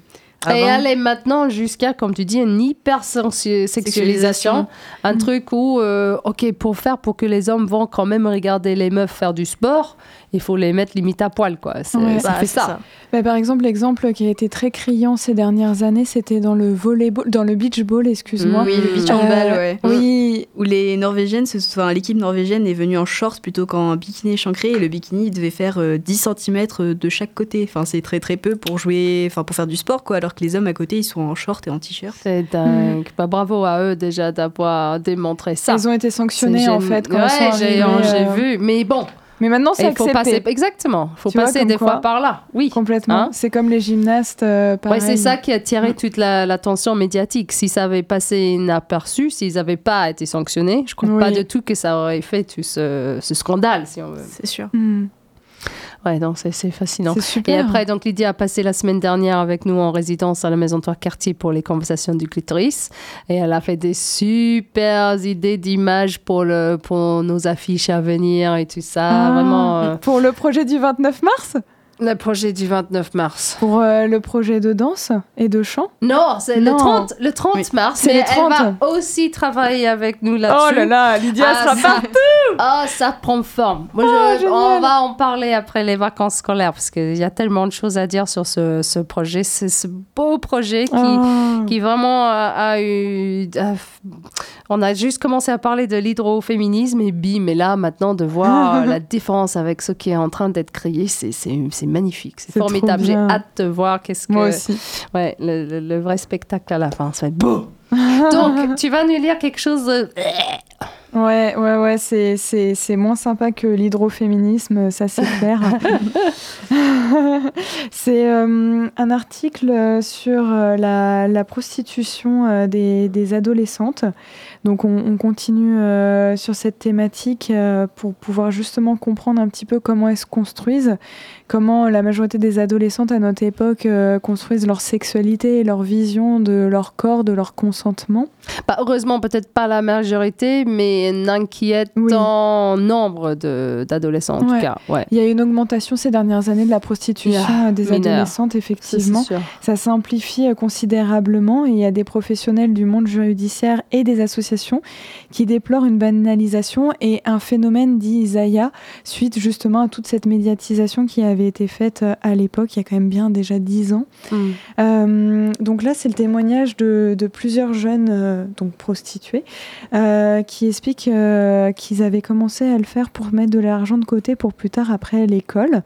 Et elle est maintenant jusqu'à, comme tu dis, une hypersexualisation. Un truc où, euh, OK, pour faire, pour que les hommes vont quand même regarder les meufs faire du sport, il faut les mettre limite à poil, quoi. C'est- Ouais. ça Bah, fait c'est ça. Bah, par exemple, l'exemple qui a été très criant ces dernières années, c'était dans le volleyball, dans le beach ball, excuse-moi. Oui, le beach Euh, handball, ouais. Oui, Où les Norvégiennes, enfin, l'équipe norvégienne est venue en short plutôt qu'en bikini échancré et le bikini devait faire euh, 10 cm de chaque côté. Enfin, c'est très très peu pour jouer, enfin pour faire du sport quoi, alors que les hommes à côté ils sont en short et en t-shirt. C'est dingue. Bah, bravo à eux déjà d'avoir démontré ça. ils ont été sanctionnés en fait quand ouais, j'ai euh, vu. Mais bon, Mais maintenant, c'est il faut accepté. passer. Exactement. Il faut Tu passer des quoi fois par là. Oui. Complètement. Hein c'est comme les gymnastes. euh, Ouais, c'est ça qui a tiré toute la- l'attention médiatique. Si ça avait passé inaperçu, s'ils n'avaient pas été sanctionnés, je crois Oui. pas du tout que ça aurait fait tout ce, ce scandale, si on veut. C'est sûr. Hmm, Ouais, donc c'est fascinant. Super. Et après, donc Lydia a passé la semaine dernière avec nous en résidence à la Maison Trois-Quartiers pour les conversations du clitoris. Et elle a fait des super idées d'images pour, le, pour nos affiches à venir et tout ça. Ah, Vraiment, euh, Pour le projet du 29 mars? Le projet du 29 mars. Pour euh, le projet de danse et de chant Non, c'est le Non. 30, le 30 Oui. mars. C'est mais le 30. elle va aussi travailler avec nous là-dessus. Oh là là, Lydia Ah, sera ça- partout [LAUGHS] Ah, ça prend forme. Moi, Oh, je- on va en parler après les vacances scolaires parce qu'il y a tellement de choses à dire sur ce, ce projet. C'est ce beau projet qui, Oh. qui vraiment a, a eu. a- on a juste commencé à parler de l'hydroféminisme et bim, et là maintenant de voir [LAUGHS] la différence avec ce qui est en train d'être créé, c'est c'est- magnifique, c'est formidable. J'ai hâte de voir qu'est-ce que. Moi aussi. Ouais, le, le- le vrai spectacle à la fin, ça va être beau. [LAUGHS] Donc, tu vas nous lire quelque chose de. Ouais, ouais, ouais, c'est, c'est, c'est moins sympa que l'hydroféminisme, ça c'est clair. [LAUGHS] C'est euh, un article sur euh, la, la prostitution euh, des, des adolescentes. Donc on, on continue euh, sur cette thématique euh, pour pouvoir justement comprendre un petit peu comment elles se construisent, comment la majorité des adolescentes à notre époque construisent leur sexualité et leur vision de leur corps, de leur consentement. Bah, heureusement, peut-être pas la majorité, mais un inquiétant nombre de- d'adolescents, en Ouais. tout cas. Ouais. Il y a une augmentation ces dernières années de la prostitution euh, des mineur. adolescentes, Ça, effectivement. sûr. Ça s'amplifie euh, considérablement et il y a des professionnels du monde judiciaire et des associations qui déplorent une banalisation et un phénomène dit Isaiah suite justement à toute cette médiatisation qui avait été faite euh, à l'époque, il y a quand même bien déjà dix ans. Mm. Euh, donc là, c'est le témoignage de, de plusieurs jeunes euh, donc prostituées euh, qui expliquent euh, qu'ils avaient commencé à le faire pour mettre de l'argent de côté pour plus tard après l'école.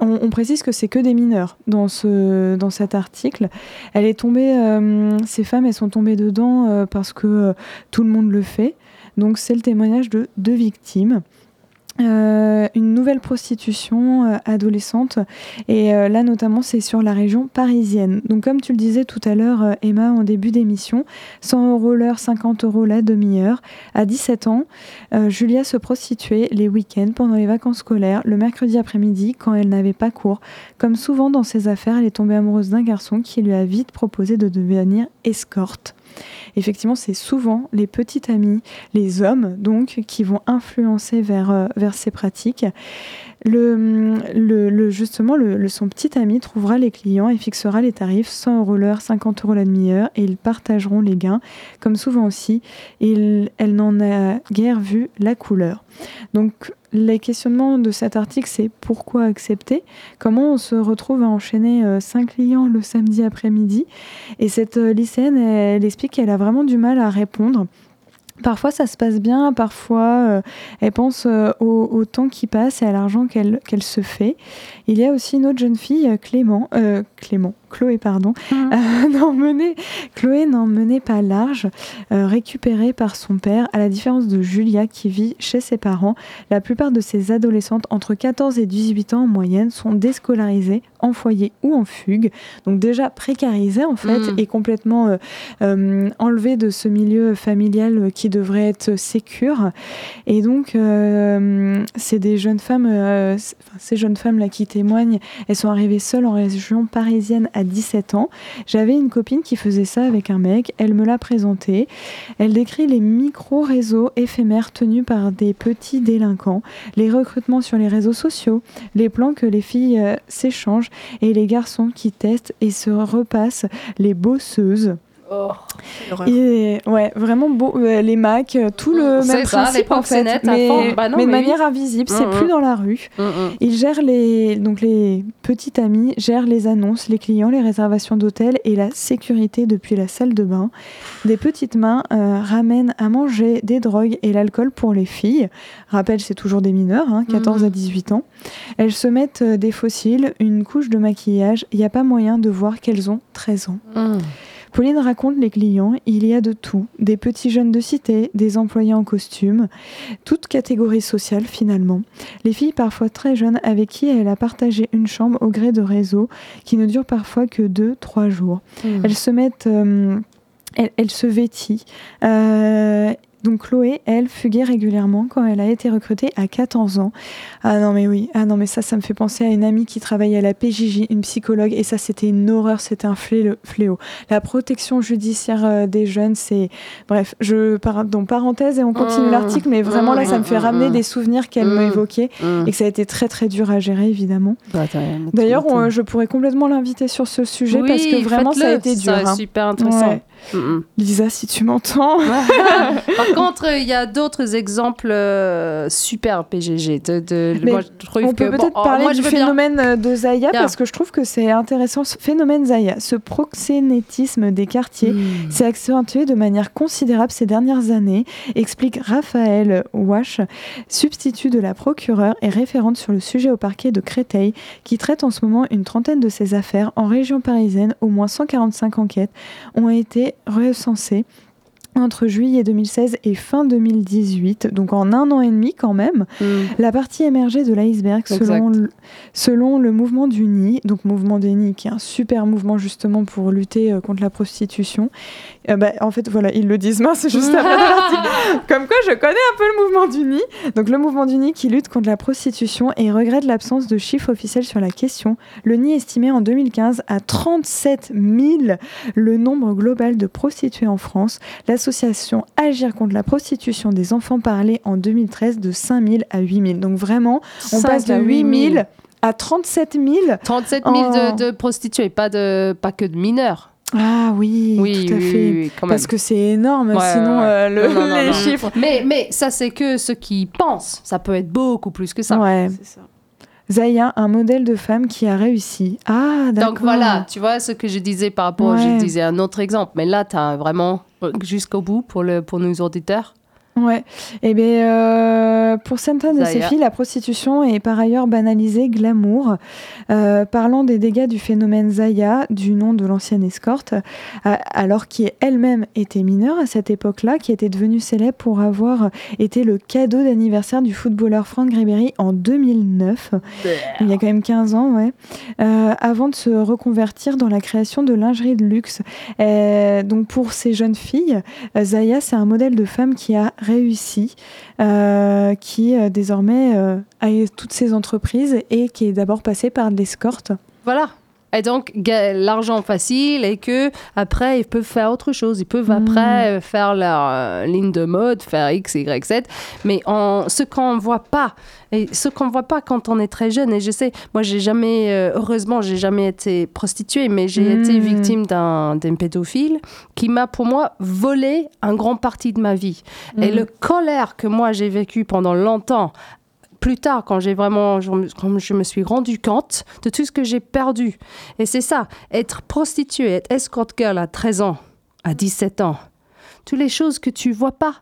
On, précise que c'est que des mineurs dans, ce, dans cet article. Euh, ces femmes, elles sont tombées dedans euh, parce que tout le monde le fait. Donc c'est le témoignage de deux victimes. Euh, une nouvelle prostitution euh, adolescente et euh, là notamment c'est sur la région parisienne. Donc comme tu le disais tout à l'heure Emma en début d'émission, 100 euros l'heure, 50 euros la demi-heure. À 17 ans, Julia se prostituait les week-ends pendant les vacances scolaires, le mercredi après-midi quand elle n'avait pas cours. Comme souvent dans ses affaires, elle est tombée amoureuse d'un garçon qui lui a vite proposé de devenir escorte. Effectivement, c'est souvent les petits amis, les hommes donc, qui vont influencer vers, euh, vers ces pratiques. Le, le, le- justement, le, son petit ami trouvera les clients et fixera les tarifs 100 euros l'heure, 50 euros la demi-heure et ils partageront les gains. Comme souvent aussi, il- elle n'en a guère vu la couleur. Donc, les questionnements de cet article, c'est pourquoi accepter? Comment on se retrouve à enchaîner 5 clients le samedi après-midi? Et cette euh, lycéenne, elle explique qu'elle a vraiment du mal à répondre. Parfois ça se passe bien, parfois euh, elle pense euh, au, temps qui passe et à l'argent qu'elle se fait. Il y a aussi une autre jeune fille, Clément, euh, Clément, Chloé, pardon, Mhm. euh, [LAUGHS] n'en menait- Chloé n'en menait pas large, euh, récupérée par son père, à la différence de Julia qui vit chez ses parents. La plupart de ces adolescentes entre 14 et 18 ans en moyenne sont déscolarisées, en foyer ou en fugue, donc déjà précarisées en fait Mhm. et complètement euh, euh, enlevées de ce milieu familial qui devrait être sécure. Et donc, euh, c'est des jeunes femmes, ces jeunes femmes-là qui témoignent, elles sont arrivées seules en région parisienne à 17 ans. J'avais une copine qui faisait ça avec un mec, elle me l'a présenté. Elle décrit les micro-réseaux éphémères tenus par des petits délinquants, les recrutements sur les réseaux sociaux, les plans que les filles euh, s'échangent et les garçons qui testent et se repassent les bosseuses. Et ouais, vraiment beau, euh, les Macs, euh, tout le Mm, C'est même ça, les principe en fait, mais. Bah non, mais de oui. manière invisible, c'est Mm, plus mm. dans la rue. Mm. Ils gèrent les donc les petits amis gèrent les annonces, les clients, les réservations d'hôtels et la sécurité depuis la salle de bain. Des petites mains euh, ramènent à manger des drogues et l'alcool pour les filles. Rappel, c'est toujours des mineurs, hein, 14 Mhm. à 18 ans. Elles se mettent des fossiles, une couche de maquillage. Il n'y a pas moyen de voir qu'elles ont 13 ans. Pauline raconte les clients, il y a de tout, des petits jeunes de cité, des employés en costume, toute catégorie sociale finalement. Les filles parfois très jeunes avec qui elle a partagé une chambre au gré de réseaux qui ne durent parfois que deux, trois jours. Mm. Elles se mettent, euh, elles, elles se vêtissent. Euh, donc Chloé, elle, fuguait régulièrement quand elle a été recrutée à 14 ans. Ah non mais oui, ah non mais ça, ça me fait penser à une amie qui travaillait à la PJJ, une psychologue, et ça c'était une horreur, c'était un fléau. La protection judiciaire euh, des jeunes, c'est... Bref, je pardon, parenthèse et on continue Mmh, l'article, mais vraiment là, ça me fait mmh, ramener mmh. des souvenirs qu'elle Mmh. m'a évoqués et que ça a été très très dur à gérer évidemment. Bah, D'ailleurs, je pourrais complètement l'inviter sur ce sujet Oui, parce que vraiment ça a été dur. serait hein. super intéressant. Ouais. Lisa, si tu m'entends. Par [LAUGHS] [LAUGHS] contre, il y a d'autres exemples euh, super PGG. De, de- Mais moi, je trouve On que, peut bon, peut-être parler moi, du bien. phénomène euh, de Zaya parce que je trouve que c'est intéressant. Ce phénomène Zaya, ce proxénétisme des quartiers, Mm. s'est accentué de manière considérable ces dernières années, explique Raphaël Wash, substitut de la procureure et référente sur le sujet au parquet de Créteil, qui traite en ce moment une trentaine de ces affaires en région parisienne. Au moins 145 enquêtes ont été recensées. Entre juillet 2016 et fin 2018, donc en un an et demi quand même, la partie émergée de l'iceberg selon, le- selon le mouvement du nid, donc mouvement des nids qui est un super mouvement justement pour lutter euh, contre la prostitution. Euh, bah, en fait, voilà, ils le disent mince juste [LAUGHS] l'article. Comme quoi, je connais un peu le mouvement du nid. Donc le mouvement du nid qui lutte contre la prostitution et regrette l'absence de chiffres officiels sur la question. Le nid estimé en 2015 à 37 000 le nombre global de prostituées en France. L'association Agir contre la prostitution des enfants parlait en 2013 de 5 000 à 8 000. Donc vraiment, on 5 passe de à 8 000 000. à 37 000. 37 000 Oh. de, de prostituées, pas, de, pas que de mineurs. Ah oui, Oui, tout à oui, fait. oui, oui, quand même. Parce que c'est énorme, Ouais, sinon ouais, ouais. euh, le- Non, non, non, les non. chiffres. Mais, mais ça, c'est que ceux qui pensent. Ça peut être beaucoup plus que ça. Ouais. C'est ça. Zaya, un modèle de femme qui a réussi. Ah, d'accord. Donc voilà, tu vois ce que je disais par rapport, Ouais. je disais un autre exemple, mais là, tu as vraiment jusqu'au bout pour, le, pour nos auditeurs. Ouais. Eh bien, euh, pour certaines de ces filles, la prostitution est par ailleurs banalisée, glamour. Euh, parlant des dégâts du phénomène Zaya, du nom de l'ancienne escorte, euh, alors qui elle-même était mineure à cette époque-là, qui était devenue célèbre pour avoir été le cadeau d'anniversaire du footballeur Franck Ribéry en 2009. Il y a quand même 15 ans, ouais. Euh, avant de se reconvertir dans la création de lingerie de luxe. Donc pour ces jeunes filles, Zaya, c'est un modèle de femme qui a réussi, euh, qui euh, désormais euh, a toutes ses entreprises et qui est d'abord passée par l'escorte. Voilà. Et donc, l'argent facile et que après ils peuvent faire autre chose. Ils peuvent Mm. après euh, faire leur euh, ligne de mode, faire X, Y, Z. Mais en, ce qu'on voit pas, et ce qu'on voit pas quand on est très jeune, et je sais, moi j'ai jamais, euh, heureusement, j'ai jamais été prostituée, mais j'ai Mm. été victime d'un d'un pédophile qui m'a, pour moi, volé un grand partie de ma vie. Et Mm. le colère que moi j'ai vécu pendant longtemps, plus tard, quand j'ai vraiment, je quand je me suis rendu compte de tout ce que j'ai perdu. Et c'est ça, être prostituée, être escort girl à 13 ans, à 17 ans, toutes les choses que tu vois pas,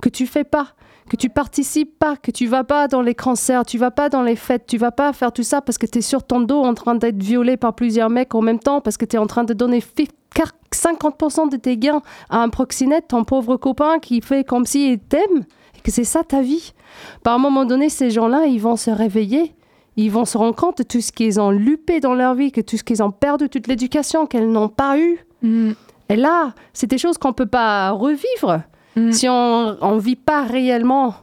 que tu fais pas, que tu participes pas, que tu vas pas dans les concerts, tu vas pas dans les fêtes, tu vas pas faire tout ça parce que tu es sur ton dos en train d'être violé par plusieurs mecs en même temps, parce que tu es en train de donner fif- car- 50% de tes gains à un proxénète, ton pauvre copain qui fait comme s'il t'aime, et que c'est ça ta vie. Par un moment donné, ces gens-là, ils vont se réveiller. Ils vont se rendre compte de tout ce qu'ils ont lupé dans leur vie, que tout ce qu'ils ont perdu, toute l'éducation qu'elles n'ont pas eue. Mm. Et là, c'est des choses qu'on ne peut pas revivre. Mm. Si on ne vit pas réellement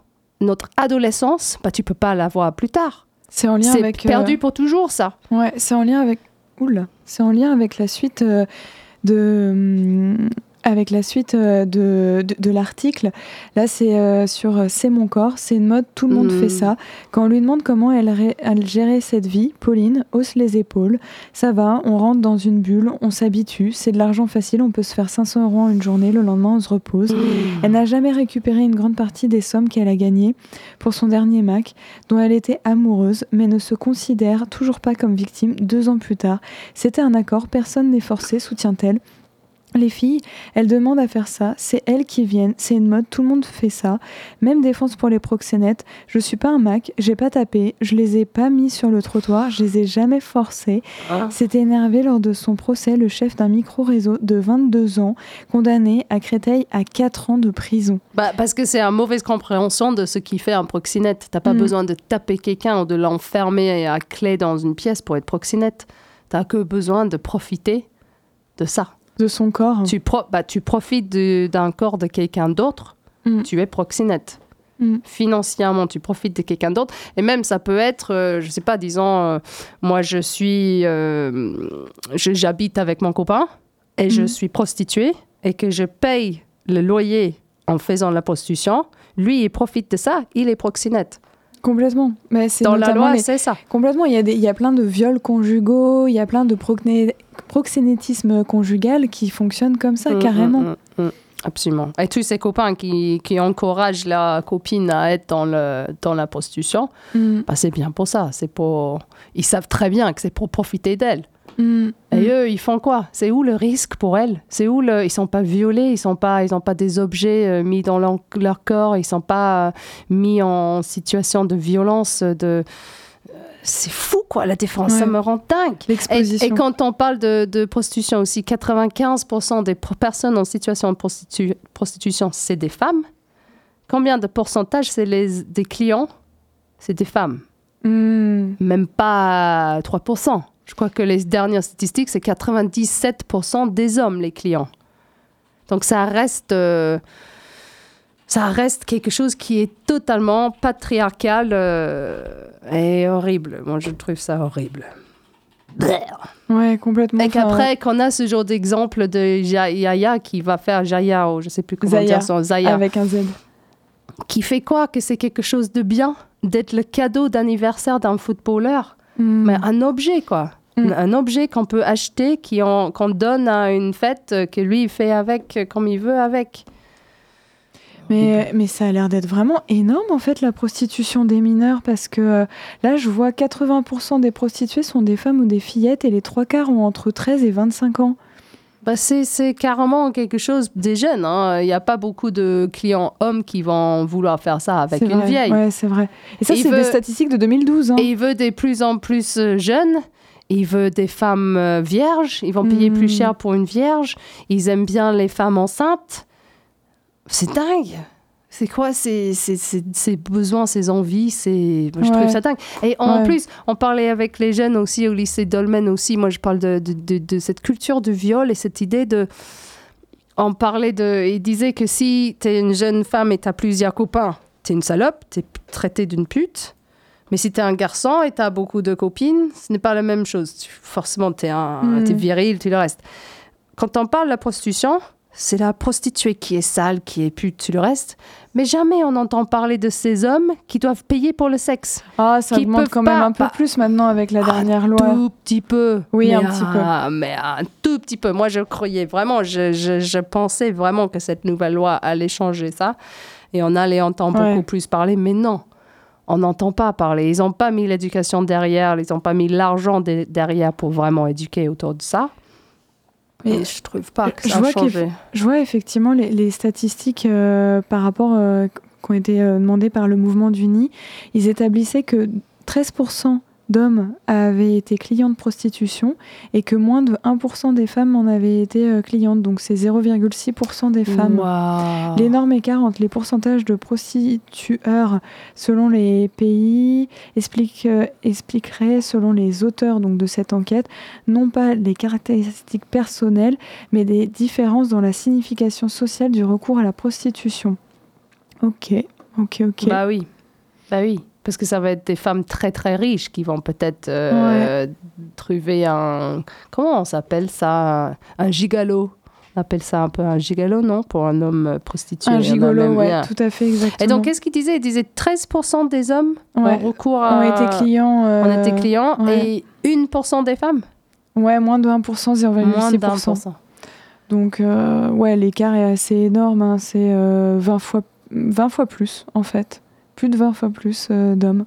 notre adolescence, bah, tu peux pas la voir plus tard. C'est en lien avec. euh, perdu pour toujours, ça. Ouais, c'est en lien avec. Oula, c'est en lien avec la suite euh, de. Avec la suite euh, de, de, de l'article. Là, c'est euh, sur euh, C'est mon corps, c'est une mode, tout le monde fait ça. Quand on lui demande comment elle, ré- elle gérait cette vie, Pauline hausse les épaules. Ça va, on rentre dans une bulle, on s'habitue, c'est de l'argent facile, on peut se faire 500 euros en une journée, le lendemain on se repose. Elle n'a jamais récupéré une grande partie des sommes qu'elle a gagnées pour son dernier Mac, dont elle était amoureuse, mais ne se considère toujours pas comme victime deux ans plus tard. C'était un accord, personne n'est forcé, soutient-elle. Les filles, elles demandent à faire ça, c'est elles qui viennent, c'est une mode, tout le monde fait ça. Même défense pour les proxénètes, je suis pas un Mac, j'ai pas tapé, je les ai pas mis sur le trottoir, je les ai jamais forcés. Ah. Énervé lors de son procès le chef d'un micro-réseau de 22 ans, condamné à Créteil à 4 ans de prison. Bah, parce que c'est une mauvaise compréhension de ce qui fait un proxénète. T'as pas Mm. besoin de taper quelqu'un ou de l'enfermer à clé dans une pièce pour être proxénète. T'as que besoin de profiter de ça. De son corps. Tu, pro- bah, tu profites d'un corps de quelqu'un d'autre, Mm. tu es proxénète. Mm. Financièrement, tu profites de quelqu'un d'autre. Et même, ça peut être, euh, je sais pas, disons, euh, moi, je suis. euh, J'habite avec mon copain et je Mm. suis prostituée et que je paye le loyer en faisant la prostitution. Lui, il profite de ça, il est proxénète. Complètement. Mais c'est Dans la loi, les- c'est ça. Complètement. Il y, a des- il y a plein de viols conjugaux, il y a plein de proxénétisme conjugal qui fonctionnent comme ça, Mm, carrément. mm, mm, mm. Absolument. Et tous ces copains qui, qui encouragent la copine à être dans, le, dans la prostitution, bah, c'est bien pour ça. C'est pour... Ils savent très bien que c'est pour profiter d'elle. Et eux, ils font quoi? C'est où le risque pour elles C'est où le... Ils sont pas violés, ils sont pas, ils ont pas des objets euh, mis dans leur, leur corps, ils sont pas euh, mis en situation de violence. De... c'est fou, quoi, la différence. Ça me rend dingue. Et, L'exposition. et quand on parle de, de prostitution aussi, 95% des personnes en situation de prostitu- prostitution, c'est des femmes. Combien de pourcentage c'est des clients? C'est des femmes. Hmm. Même pas 3%. Je crois que les dernières statistiques, c'est 97% des hommes, les clients. Donc ça reste, euh, ça reste quelque chose qui est totalement patriarcal euh, et horrible. Moi, je trouve ça horrible. Ouais, complètement. Et qu'après, qu'on a ce genre d'exemple de Yaya qui va faire Jaya, ou je sais plus comment Zaya. dire son Zaya, Avec un Z. qui fait quoi? Que c'est quelque chose de bien? D'être le cadeau d'anniversaire d'un footballeur? Hmm. mais un objet, quoi. Mm. Un objet qu'on peut acheter, qu'on donne à une fête, euh, que lui il fait avec euh, comme il veut avec. Mais, mais ça a l'air d'être vraiment énorme en fait la prostitution des mineurs parce que euh, là je vois 80% des prostituées sont des femmes ou des fillettes et les trois quarts ont entre 13 et 25 ans. Bah, c'est, c'est carrément quelque chose des jeunes. hein. Il n'y a pas beaucoup de clients hommes qui vont vouloir faire ça avec une vrai. vieille. Ouais, c'est vrai. Et ça c'est veut- des statistiques de 2012. hein. Et il veut des plus en plus euh, jeunes. Il veut des femmes euh, vierges. Ils vont payer plus cher pour une vierge. Ils aiment bien les femmes enceintes. C'est dingue. C'est quoi ces, ces, ces- ces besoins, ces envies c'est... Je Ouais. trouve ça dingue. Et en Ouais. plus, on parlait avec les jeunes aussi au lycée Dolmen aussi. Moi, je parle de, de, de- de cette culture du viol et cette idée de... On parlait de... Il disait que si tu es une jeune femme et tu as plusieurs copains, tu es une salope, tu es traitée d'une pute. Mais si tu es un garçon et tu as beaucoup de copines, ce n'est pas la même chose. Tu- forcément, tu es, Mm. viril, tu le restes. Quand on parle de la prostitution, c'est la prostituée qui est sale, qui est pute, le restes. Mais jamais on entend parler de ces hommes qui doivent payer pour le sexe. Ah, ça qui augmente quand même un peu plus maintenant avec la dernière loi. Tout petit peu. Oui, Mais un petit peu. ah, Mais un tout petit peu. Moi, je croyais vraiment, je, je- je pensais vraiment que cette nouvelle loi allait changer ça. Et on allait entendre Ouais. beaucoup plus parler. Mais non, on n'entend pas parler. Ils n'ont pas mis l'éducation derrière, ils n'ont pas mis l'argent de- derrière pour vraiment éduquer autour de ça. Mais Et je trouve pas que je ça a vois changé. Je vois effectivement les, les statistiques euh, par rapport euh, qui ont été euh, demandées par le mouvement d'Uni. Ils établissaient que 13% d'hommes avaient été clients de prostitution et que moins de 1% des femmes en avaient été euh, clientes. Donc c'est 0,6% des femmes. L'énorme écart entre les pourcentages de prostitueurs selon les pays explique, euh, expliquerait, selon les auteurs donc, de cette enquête, non pas les caractéristiques personnelles, mais des différences dans la signification sociale du recours à la prostitution. Ok, ok, ok. Bah oui, bah oui. Parce que ça va être des femmes très très riches qui vont peut-être euh, trouver un... Comment on s'appelle ça? Un gigolo. On appelle ça un peu un gigolo, non? Pour un homme euh, prostitué. Un On a gigolo, ouais, yeah. tout à fait, exactement. Et donc, qu'est-ce qu'il disait? Il disait 13% des hommes Ouais. ont recours à... ont été clients. ont euh, été clients ouais. et 1% des femmes? Ouais, moins de 1%, Moins d'un 0,6%. pour cent. Donc, euh, ouais, l'écart est assez énorme. hein. C'est euh, 20, fois, 20 fois plus, en fait. Plus de 20 fois plus euh, d'hommes.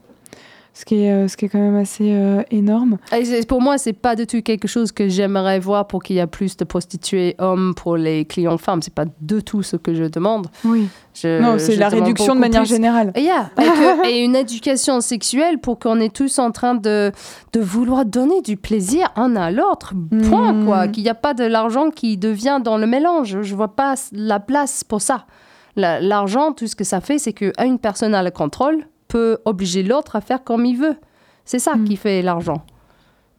Ce, qui est, euh, ce qui est quand même assez euh, énorme. Et Pour moi, c'est pas du tout quelque chose que j'aimerais voir pour qu'il y ait plus de prostituées hommes pour les clients femmes. C'est pas du tout ce que je demande. Oui. Je- non, c'est la réduction de manière plus- générale. Et, yeah, et, que- et une éducation sexuelle pour qu'on est tous en train de, de vouloir donner du plaisir un à l'autre. Point, Mm. quoi. Qu'il n'y a pas de l'argent qui devient dans le mélange. Je vois pas la place pour ça. La- L'argent, tout ce que ça fait, c'est qu'une personne a le contrôle peut obliger l'autre à faire comme il veut. C'est ça Mm. qui fait l'argent.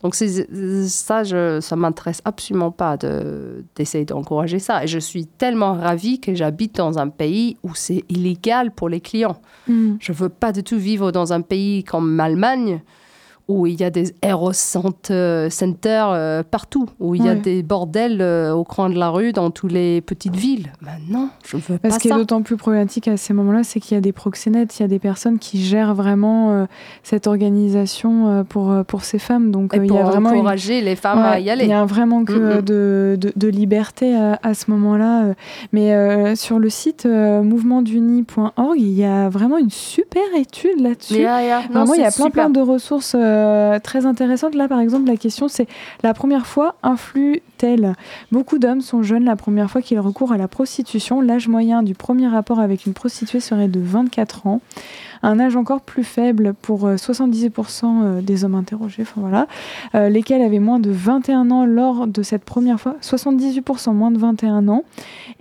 Donc ça, je, ça m'intéresse absolument pas de- d'essayer d'encourager ça. Et je suis tellement ravie que j'habite dans un pays où c'est illégal pour les clients. Mm. Je veux pas du tout vivre dans un pays comme l'Allemagne où il y a des Eros euh, centers euh, partout, où il y a Ouais. des bordels euh, au coin de la rue dans toutes les petites villes. Non, je veux Parce pas qui est ça. d'autant plus problématique à ces moments-là, c'est qu'il y a des proxénètes, il y a des personnes qui gèrent vraiment euh, cette organisation euh, pour, pour ces femmes. Donc Et euh, il y a vraiment une- encourager les femmes à y aller. Il y a un vrai manque de, de, de liberté à, à ce moment-là. Mais sur le site mouvementduni.org, il y a vraiment une super étude là-dessus. Yeah, yeah. Non, Vraiment, il y a plein, super. plein de ressources euh, euh, très intéressante. Là, par exemple, la question c'est la première fois influe-t-elle Beaucoup d'hommes sont jeunes la première fois qu'ils recourent à la prostitution. L'âge moyen du premier rapport avec une prostituée serait de 24 ans. Un âge encore plus faible pour euh, 78% euh, des hommes interrogés, enfin voilà, euh, lesquels avaient moins de 21 ans lors de cette première fois, 78% moins de 21 ans,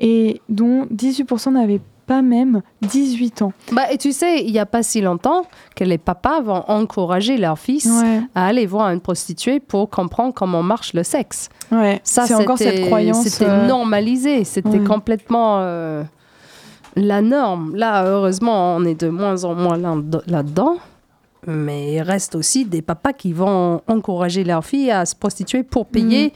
et dont 18% n'avaient pas même 18 ans. Bah, et tu sais, il n'y a pas si longtemps que les papas vont encourager leurs fils Ouais, à aller voir une prostituée pour comprendre comment marche le sexe. ouais. Ça, c'est encore cette c'était- croyance. C'était euh, normalisé, c'était ouais. complètement euh, la norme. Là, heureusement, on est de moins en moins là- là-dedans. Mais il reste aussi des papas qui vont encourager leurs filles à se prostituer pour payer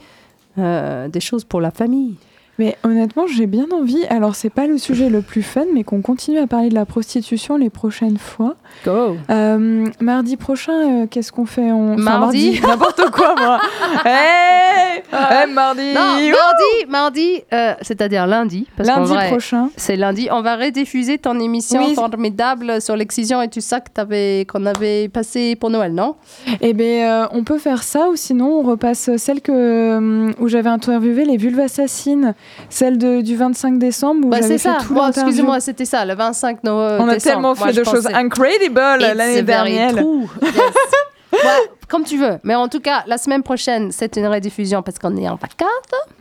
Mm. euh, des choses pour la famille. Mais honnêtement, j'ai bien envie. Alors, c'est pas le sujet le plus fun, mais qu'on continue à parler de la prostitution les prochaines fois. Go! Euh, mardi prochain, euh, qu'est-ce qu'on fait? On... enfin, Mardi [LAUGHS] N'importe quoi, moi. [LAUGHS] hey Hey, mardi Non, mardi, mardi, euh, c'est-à-dire lundi. Parce Lundi vrai, prochain. C'est lundi. On va rediffuser ton émission Oui. formidable sur l'excision et tout ça que t'avais- qu'on avait passé pour Noël, non? Eh bien, on peut faire ça, ou sinon, on repasse celle que, euh, où j'avais interviewé les vulves assassines, celle de, du 25 décembre, où Bah, C'est ça. Moi, l'interview. excusez-moi, c'était ça, le 25 Noël. On a tellement fait de choses incredible l'année dernière. [LAUGHS] comme tu veux. Mais en tout cas, la semaine prochaine, c'est une rediffusion parce qu'on est en vacances.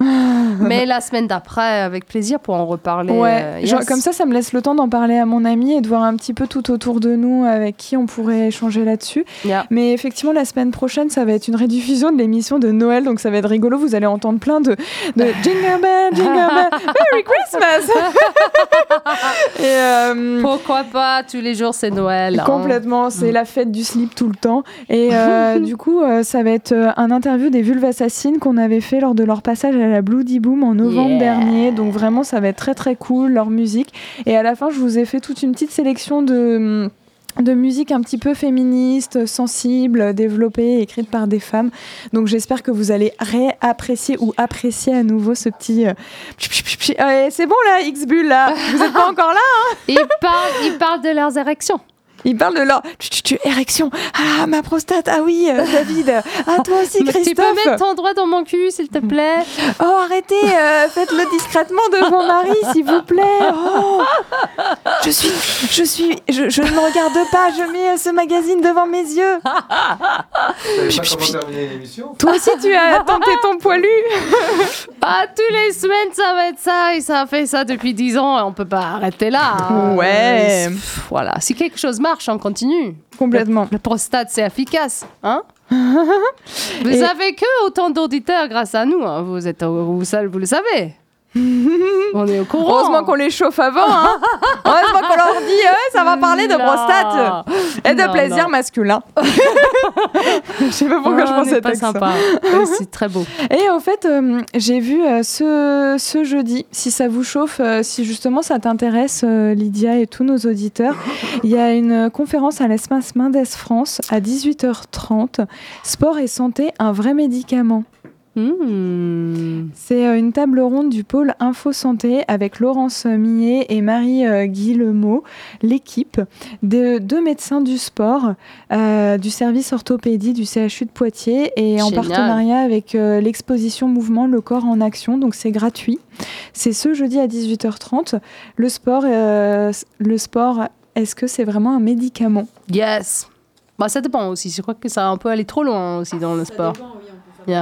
[LAUGHS] Mais la semaine d'après, avec plaisir pour en reparler. Ouais, euh, genre, comme ça, ça me laisse le temps d'en parler à mon ami et de voir un petit peu tout autour de nous avec qui on pourrait échanger là-dessus. Yeah. Mais effectivement, la semaine prochaine, ça va être une rediffusion de l'émission de Noël, donc ça va être rigolo. Vous allez entendre plein de, de [LAUGHS] Jingle Bell, Jingle Bell, Merry Christmas [LAUGHS] Et euh, Pourquoi pas? Tous les jours, c'est Noël. hein. Complètement, c'est Mm. la fête du slip tout le temps. Et euh, du coup, euh, ça va être euh, un interview des vulves assassines qu'on avait fait lors de leur passage à la Bloody Boom en novembre Yeah. dernier. Donc vraiment, ça va être très très cool, leur musique. Et à la fin, je vous ai fait toute une petite sélection de de musique un petit peu féministe, sensible, développée, écrite par des femmes. Donc j'espère que vous allez réapprécier ou apprécier à nouveau ce petit... euh, c'est bon là, X-Bull là Vous n'êtes pas encore là [LAUGHS] Ils parlent, ils parlent de leurs érections. Ils parlent de leur tu, tu, tu, érection. Ah, ma prostate. Ah oui, euh, David. Ah, toi aussi, Mais [LAUGHS] tu peux Christophe. mettre ton doigt dans mon cul, s'il te plaît Oh, arrêtez. euh, Faites-le discrètement devant Marie, s'il vous plaît. Oh. Je suis, je suis, je, je ne me regarde pas. Je mets euh, ce magazine devant mes yeux. Savez pas comment terminer l'émission? Toi aussi, tu as tenté ton poilu. [LAUGHS] Bah, tous les semaines, ça va être ça, et ça fait ça depuis 10 ans, et on peut pas arrêter là. hein. Ouais. Voilà, si quelque chose marche, on continue. Complètement. Le prostate, c'est efficace, hein? [LAUGHS] Vous Et- avez que autant d'auditeurs grâce à nous, hein. vous, êtes, au- vous, vous le savez. [LAUGHS] on est au courant. Heureusement qu'on les chauffe avant. Hein. [LAUGHS] Heureusement qu'on leur dit, euh, ça va parler de prostate et de Non, plaisir non. masculin. [LAUGHS] je sais pas pourquoi je Oh, pensais pas sympa. C'est très beau. Et en fait, euh, j'ai vu euh, ce, ce jeudi, si ça vous chauffe, euh, si justement ça t'intéresse, Lydia et tous nos auditeurs, il y a une conférence à l'espace Mendes France à 18h30. Sport et santé, un vrai médicament. Hmm. C'est euh, une table ronde du pôle Info Santé avec Laurence Millet et Marie euh, Guillemot, l'équipe, de deux médecins du sport, euh, du service orthopédie du CHU de Poitiers et en partenariat avec euh, l'exposition Mouvement Le Corps en Action, donc c'est gratuit. C'est ce jeudi à 18h30. Le sport, euh, le sport est-ce que c'est vraiment un médicament? Yes. Bah, ça dépend aussi. Je crois que ça a un peu allé trop loin aussi dans le sport. Peut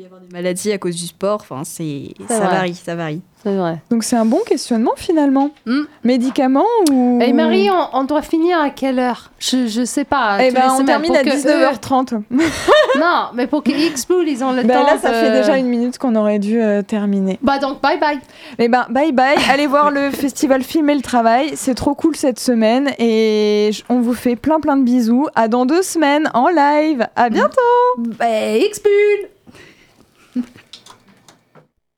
y avoir des maladies à cause du sport. Enfin, c'est ça vrai. varie, ça varie. C'est vrai. Donc c'est un bon questionnement finalement. Hmm. Médicament ou... Et Marie, on, on doit finir à quelle heure? Je, je sais pas. Eh ben, on termine à que 19h30. eux- [LAUGHS] Non, mais pour que X-Pool, ils ont le Ben temps. là, ça de- fait déjà une minute qu'on aurait dû euh, terminer. Bah donc, bye bye. Eh ben, bye bye. Allez voir le [LAUGHS] festival Film et le Travail. C'est trop cool cette semaine. Et on vous fait plein plein de bisous. À dans deux semaines en live. À bientôt. Bah, X-Pool